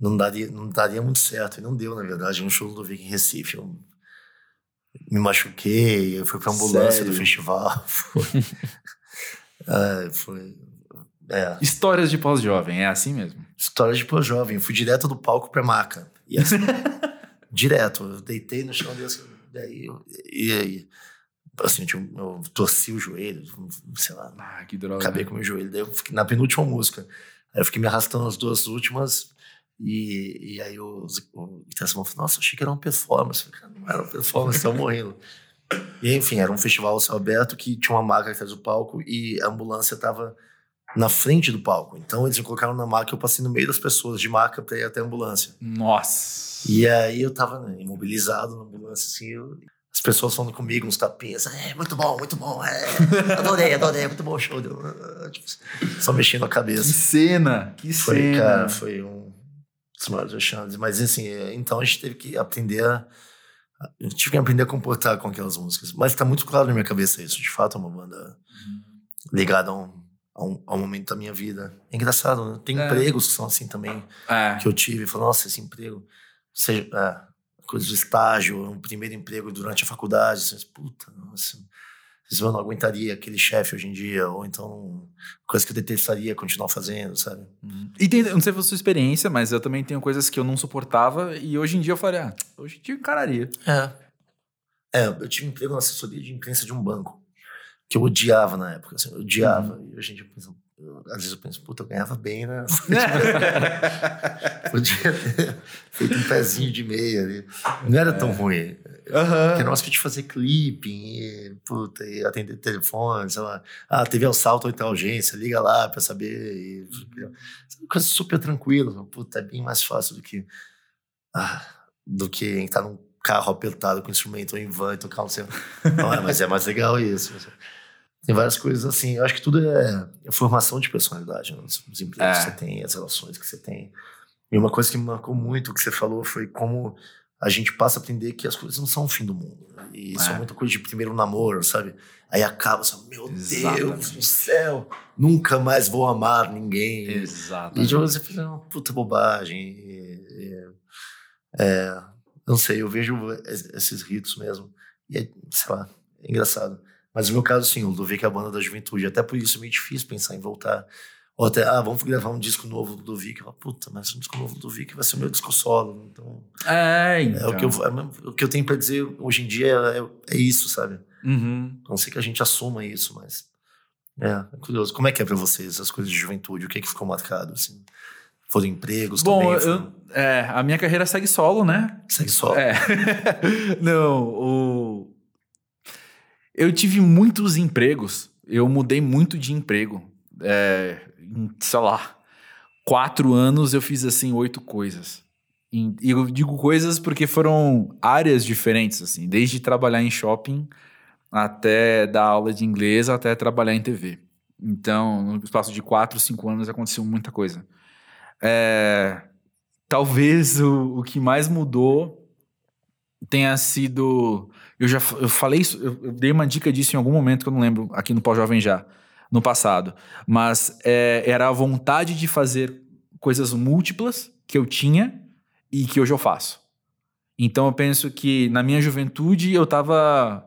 não daria, não daria muito certo. E não deu, na verdade, um show do Vic em Recife. Eu me machuquei, eu fui pra ambulância Sério? do festival. Foi, é, foi é. Histórias de pós-jovem, é assim mesmo? Histórias de pós-jovem. Fui direto do palco pra maca. E assim, direto. Eu deitei no chão desse. Daí, e aí, assim, eu, eu, torci o joelho, sei lá. Ah, que droga. Acabei com o meu joelho. Daí eu fiquei na penúltima música. Aí eu fiquei me arrastando as duas últimas. E, e aí o, o falou: Nossa, achei que era uma performance. Falei, não era uma performance, tava morrendo. E enfim, era um festival céu aberto que tinha uma maca atrás do palco e a ambulância tava na frente do palco. Então eles me colocaram na maca, eu passei no meio das pessoas de maca pra ir até a ambulância. Nossa. E aí eu tava né, imobilizado na ambulância, assim, eu- as pessoas falando comigo, uns tapinhas, é, muito bom, muito bom, é, adorei, adorei, muito bom o show. Eu, ah, tipo, só mexendo a Que cabeça. cena, que Foi, cena. cara, foi um dos maiores vexames. Mas assim, é, então a gente teve que aprender a. a- Eu tive que aprender a comportar com aquelas músicas. Mas tá muito claro na minha cabeça isso. De fato, é uma banda ligada a um, a um, a um momento da minha vida. É engraçado, né? Tem É. empregos que são assim também, É. que eu tive. Falei, nossa, esse emprego. Seja, é, coisa de estágio, um primeiro emprego durante a faculdade. Você, pensa, Puta, nossa. Eu não aguentaria aquele chefe hoje em dia, ou então coisa que eu detestaria continuar fazendo, sabe? E tem, eu não sei se foi a sua experiência, mas eu também tenho coisas que eu não suportava e hoje em dia eu falei, ah, hoje em dia eu encararia. É. É, eu tive um emprego na assessoria de imprensa de um banco, que eu odiava na época, assim, eu odiava. E hoje em dia penso, eu- às vezes eu penso, puta, eu ganhava bem, né? Podia ter feito um pezinho de meia ali. Não era tão ruim. Aham. Porque nós que de fazer clipping, e, puta, e atender telefone, sei lá. Ah, teve assalto ou então urgência, liga lá pra saber. E, coisa super tranquila. Puta, é bem mais fácil do que. Ah, do que entrar num carro apertado com instrumento ou em van e tocar um. Não, é, mas é mais legal isso. Tem várias coisas assim. Eu acho que tudo é, é formação de personalidade. Né? Os, os empregos É. que você tem, as relações que você tem. E uma coisa que me marcou muito, que você falou, foi como a gente passa a aprender que as coisas não são o fim do mundo. né? E isso é, É. muita coisa de primeiro namoro, sabe? Aí acaba, você, meu Deus Exatamente. do céu, nunca mais vou amar ninguém. Exato. E de você fica uma puta bobagem. E, e, é, não sei, eu vejo es- esses ritos mesmo. E é, sei lá, é engraçado. Mas no meu caso, sim, o Ludovic é a banda da juventude. Até por isso é meio difícil pensar em voltar. Ou até, ah, vamos gravar um disco novo do Ludovic. Eu falo, puta, mas um disco novo do Ludovic vai ser o meu disco solo. Então, É, é, então. o, que eu, é mesmo- o que eu tenho pra dizer hoje em dia é, é isso, sabe? Uhum. A não sei que a gente assuma isso, mas. É, é curioso. Como é que é pra vocês as coisas de juventude? O que é que ficou marcado? Assim? Foram empregos Bom, também? eu, Foram- é, a minha carreira segue solo, né? Segue só. É. Não, o... eu tive muitos empregos. Eu mudei muito de emprego. É, em, sei lá, quatro anos eu fiz assim oito coisas. E eu digo coisas porque foram áreas diferentes, assim, desde trabalhar em shopping até dar aula de inglês até trabalhar em TV. Então, no espaço de quatro, cinco anos aconteceu muita coisa. É, talvez o, o que mais mudou tenha sido. Eu já eu falei isso, eu, dei uma dica disso em algum momento que eu não lembro, aqui no Pós-Jovem já, no passado. Mas é, era a vontade de fazer coisas múltiplas que eu tinha e que hoje eu faço. Então eu penso que na minha juventude eu estava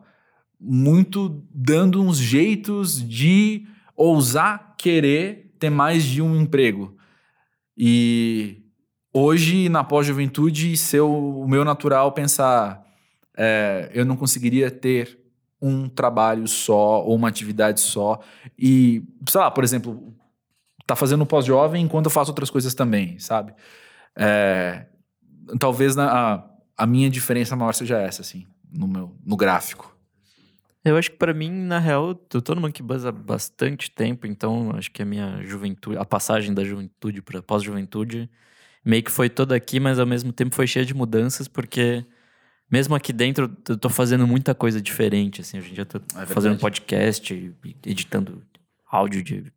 muito dando uns jeitos de ousar querer ter mais de um emprego. E hoje, na pós-juventude, ser o meu natural pensar, é, eu não conseguiria ter um trabalho só ou uma atividade só. E, sei lá, por exemplo, tá fazendo pós-jovem enquanto eu faço outras coisas também, sabe? É, talvez na, a, a minha diferença maior seja essa, assim, no, meu, no gráfico. Eu acho que pra mim, na real, eu tô no Monkey Buzz há bastante tempo, então acho que a minha juventude, a passagem da juventude pra pós-juventude, meio que foi toda aqui, mas ao mesmo tempo foi cheia de mudanças, porque mesmo aqui dentro eu tô fazendo muita coisa diferente, assim, hoje em dia eu tô verdade. fazendo podcast, editando áudio de,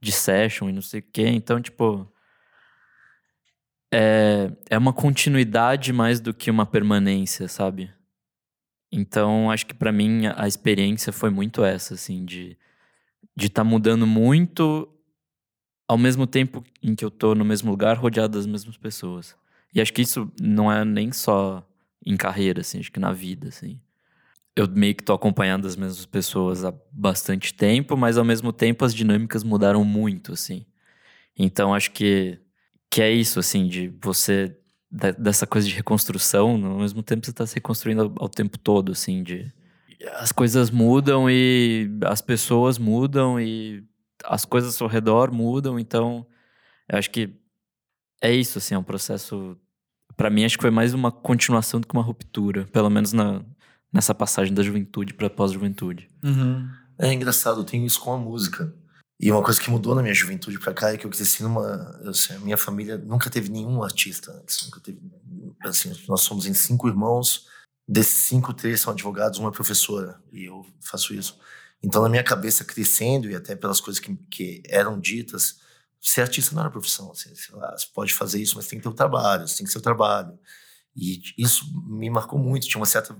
de session e não sei o quê, então, tipo... É, é uma continuidade mais do que uma permanência, sabe? Então, acho que pra mim a experiência foi muito essa, assim, de de estar mudando muito ao mesmo tempo em que eu tô no mesmo lugar, rodeado das mesmas pessoas. E acho que isso não é nem só em carreira, assim, acho que na vida, assim. Eu meio que tô acompanhando as mesmas pessoas há bastante tempo, mas ao mesmo tempo as dinâmicas mudaram muito, assim. Então, acho que que é isso, assim, de você dessa coisa de reconstrução, ao mesmo tempo você está se reconstruindo ao, tempo todo, assim, de as coisas mudam e as pessoas mudam e as coisas ao redor mudam, então eu acho que é isso, assim, é um processo Pra mim acho que foi mais uma continuação do que uma ruptura, pelo menos na, nessa passagem da juventude pra pós-juventude. É engraçado, eu tenho isso com a música. E uma coisa que mudou na minha juventude pra cá é que eu cresci numa. Assim, a minha família nunca teve nenhum artista antes. Nunca teve. Assim, nós somos em cinco irmãos. Desses cinco, três são advogados, uma é professora. E eu faço isso. Então, na minha cabeça, crescendo e até pelas coisas que, que eram ditas, ser artista não era profissão. Assim, você pode fazer isso, mas tem que ter o trabalho, tem que ser o trabalho. E isso me marcou muito. Tinha uma certa.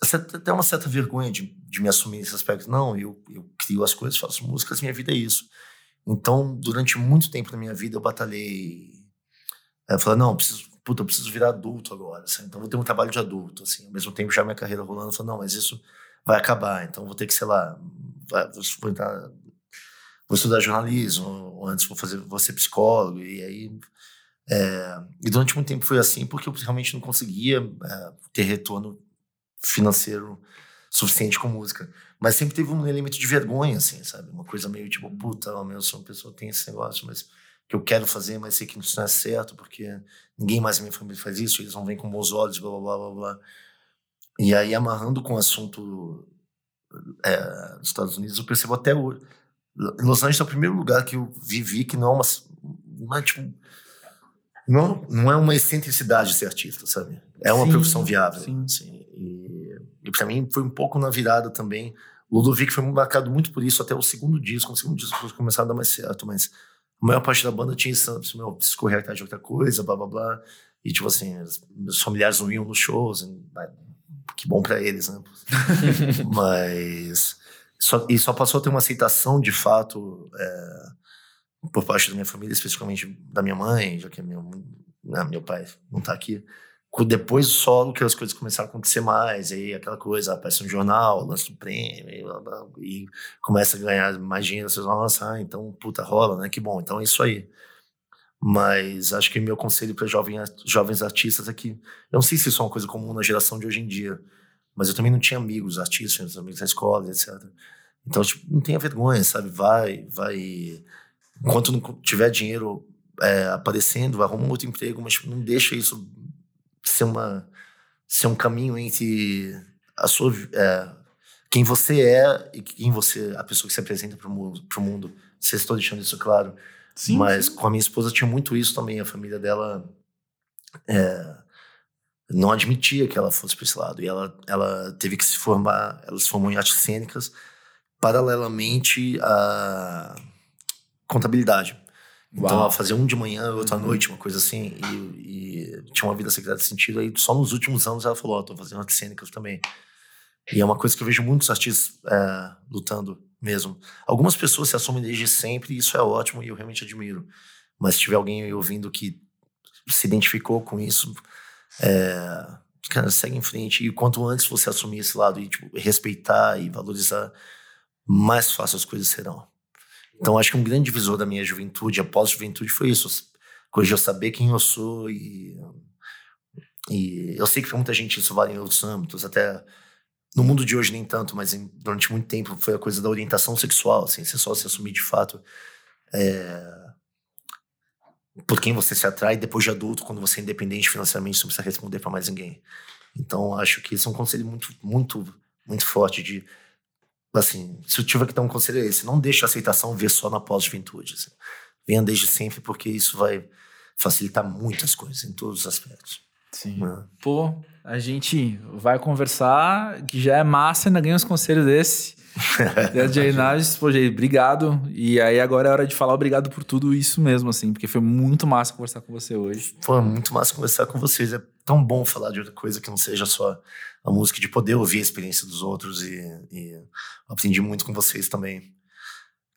Até uma certa vergonha de, de me assumir nesse aspecto. Não, eu, eu crio as coisas, faço músicas, minha vida é isso. Então, durante muito tempo na minha vida, eu batalhei. Eu falei, não, eu preciso, puta, eu preciso virar adulto agora. Assim, então, vou ter um trabalho de adulto. Assim, ao mesmo tempo, já minha carreira rolando, eu falei, não, mas isso vai acabar. Então vou ter que, sei lá, vou entrar, vou estudar jornalismo, ou antes vou fazer, vou ser psicólogo. E aí, é, e durante muito tempo foi assim, porque eu realmente não conseguia é, ter retorno financeiro suficiente com música. Mas sempre teve um elemento de vergonha, assim, sabe? Uma coisa meio tipo, puta, eu sou uma pessoa que tem esse negócio, mas que eu quero fazer, mas sei que isso não é certo, porque ninguém mais na minha família faz isso, eles não vêm com bons olhos, blá, blá, blá, blá. E aí, amarrando com o assunto é, dos Estados Unidos, eu percebo até hoje. Los Angeles é o primeiro lugar que eu vivi que não é uma. Não é, tipo, não, não é uma excentricidade ser artista, sabe? É uma sim, profissão viável. Sim. Assim, e, e para mim foi um pouco na virada também. Ludovic foi marcado muito por isso até o segundo disco. O segundo disco começar a dar mais certo, mas a maior parte da banda tinha isso, meu, preciso correr atrás de outra coisa, blá blá blá. E tipo assim, meus familiares não iam nos shows, que bom para eles, né? Mas só, e só passou a ter uma aceitação de fato é, por parte da minha família, especificamente da minha mãe, já que meu, né, meu pai não tá aqui. Depois do solo que as coisas começaram a acontecer mais, aí aquela coisa, aparece um jornal, lança um prêmio, e, blá, blá, e começa a ganhar mais dinheiro, vocês vão lançar, então, puta, rola, né? Que bom, então é isso aí. Mas acho que meu conselho para jovens, jovens artistas é que. Eu não sei se isso é uma coisa comum na geração de hoje em dia, mas eu também não tinha amigos artistas, amigos da escola, etc. Então, tipo, não tenha vergonha, sabe? Vai, vai. Enquanto não tiver dinheiro é, aparecendo, arruma um outro emprego, mas tipo, não deixa isso ser, uma, ser um caminho entre a sua. É, quem você é e quem você. a pessoa que se apresenta para o mundo. mundo. Vocês estão deixando isso claro. Sim, Mas sim. com a minha esposa tinha muito isso também. A família dela é, não admitia que ela fosse para esse lado. E ela, ela teve que se formar, ela se formou em artes cênicas paralelamente à contabilidade. Então ela fazia um de manhã, outro à uhum. noite, uma coisa assim, e, e, tinha uma vida secreta de sentido. Aí só nos últimos anos ela falou: Ó, oh, tô fazendo artes cênicas também. E é uma coisa que eu vejo muitos artistas é, lutando mesmo. Algumas pessoas se assumem desde sempre e isso é ótimo e eu realmente admiro. Mas se tiver alguém ouvindo que se identificou com isso, é, cara, segue em frente. E quanto antes você assumir esse lado e tipo, respeitar e valorizar, mais fácil as coisas serão. Então acho que um grande divisor da minha juventude, após juventude, foi isso. De eu saber quem eu sou e, e eu sei que para muita gente isso vale em outros âmbitos, até no mundo de hoje nem tanto, mas em, durante muito tempo foi a coisa da orientação sexual, assim, você só se assumir de fato é, por quem você se atrai depois de adulto, quando você é independente financeiramente, você não precisa responder para mais ninguém. Então, acho que esse é um conselho muito, muito, muito forte de, assim, se eu tiver que dar um conselho é esse, não deixe a aceitação ver só na pós-juventude. Assim. Venha desde sempre, porque isso vai facilitar muitas coisas, em todos os aspectos. Sim. É. Pô, a gente vai conversar, que já é massa, ainda ganha uns conselhos desse. DJ Nages, pô, Jay, obrigado. E aí agora é hora de falar obrigado por tudo isso mesmo, assim, porque foi muito massa conversar com você hoje. Foi muito massa conversar com vocês. É tão bom falar de outra coisa que não seja só a música, de poder ouvir a experiência dos outros e, e aprendi muito com vocês também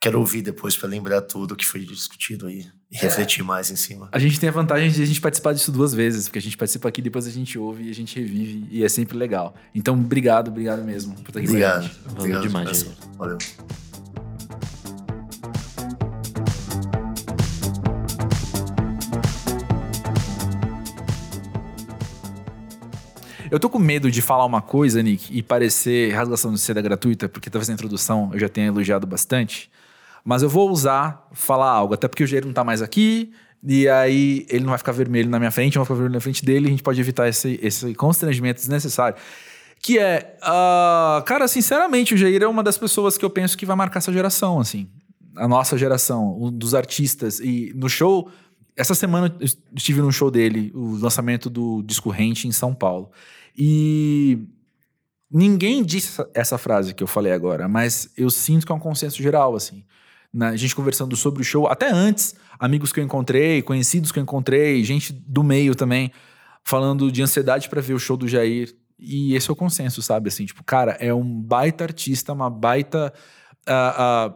quero ouvir depois para lembrar tudo que foi discutido aí e é. refletir mais em cima. A gente tem a vantagem de a gente participar disso duas vezes, porque a gente participa aqui, depois a gente ouve e a gente revive e é sempre legal. Então, obrigado, obrigado mesmo por estar aqui obrigado. Valeu obrigado demais. Valeu. Eu tô com medo de falar uma coisa, Nick, e parecer rasgação de seda gratuita, porque talvez na introdução eu já tenha elogiado bastante. Mas eu vou usar, falar algo, até porque o Jair não tá mais aqui, e aí ele não vai ficar vermelho na minha frente, eu vou ficar vermelho na frente dele, e a gente pode evitar esse, esse constrangimento desnecessário. Que é, uh, cara, sinceramente, o Jair é uma das pessoas que eu penso que vai marcar essa geração, assim. a nossa geração, um dos artistas. E no show, essa semana eu estive no show dele, o lançamento do disco Rente em São Paulo. E ninguém disse essa frase que eu falei agora, mas eu sinto que é um consenso geral, assim. Na, a gente conversando sobre o show, até antes, amigos que eu encontrei, conhecidos que eu encontrei, gente do meio também, falando de ansiedade para ver o show do Jair. E esse é o consenso, sabe? Assim, tipo, cara, é um baita artista, uma baita uh, uh,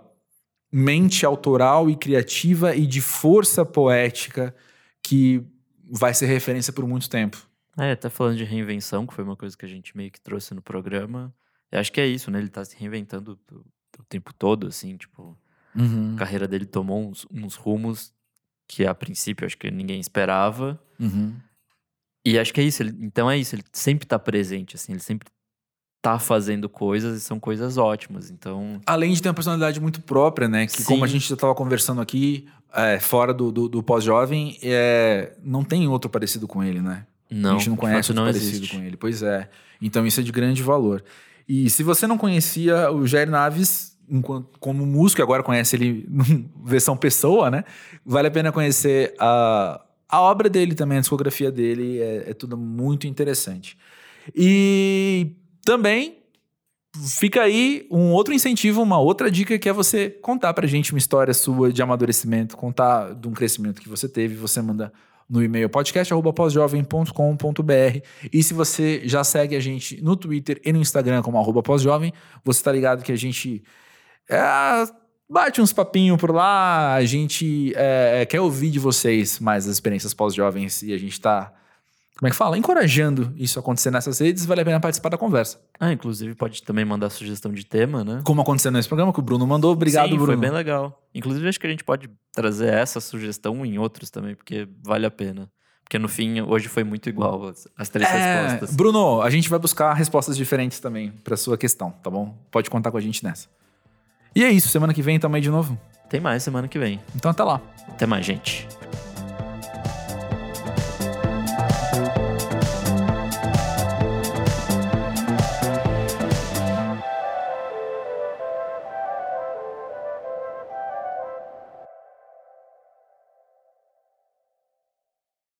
mente autoral e criativa e de força poética que vai ser referência por muito tempo. É, tá falando de reinvenção, que foi uma coisa que a gente meio que trouxe no programa. Eu acho que é isso, né? Ele tá se reinventando o tempo todo, assim, tipo. Uhum. A carreira dele tomou uns, uns, rumos que a princípio acho que ninguém esperava. Uhum. E acho que é isso. Ele, então é isso, ele sempre tá presente, assim, ele sempre tá fazendo coisas e são coisas ótimas. Então. Além de ter uma personalidade muito própria, né? Que, Sim. como a gente já tava conversando aqui, é, fora do, do, do pós-jovem, é, não tem outro parecido com ele, né? Não, a gente não conhece outro não parecido existe. com ele. Pois é. Então isso é de grande valor. E se você não conhecia o Jair Naves enquanto, como músico, agora conhece ele versão pessoa, né? Vale a pena conhecer a, a obra dele também, a discografia dele, é, é tudo muito interessante. E também fica aí um outro incentivo, uma outra dica que é você contar pra gente uma história sua de amadurecimento, contar de um crescimento que você teve, você manda no e-mail podcast@posjovem.com.br. E se você já segue a gente no Twitter e no Instagram como arroba pós-jovem, você tá ligado que a gente é, bate uns papinhos por lá, a gente é, quer ouvir de vocês mais as experiências pós-jovens e a gente tá como é que fala? Encorajando isso acontecer nessas redes, vale a pena participar da conversa. Ah, inclusive pode também mandar sugestão de tema, né? Como aconteceu nesse programa que o Bruno mandou. Obrigado, Sim, Bruno. foi bem legal. Inclusive acho que a gente pode trazer essa sugestão em outros também, porque vale a pena. Porque no fim, hoje foi muito igual as, três É, respostas. Bruno, a gente vai buscar respostas diferentes também pra sua questão, tá bom? Pode contar com a gente nessa. E é isso, semana que vem tamo aí de novo. Tem mais semana que vem. Então até lá. Até mais, gente.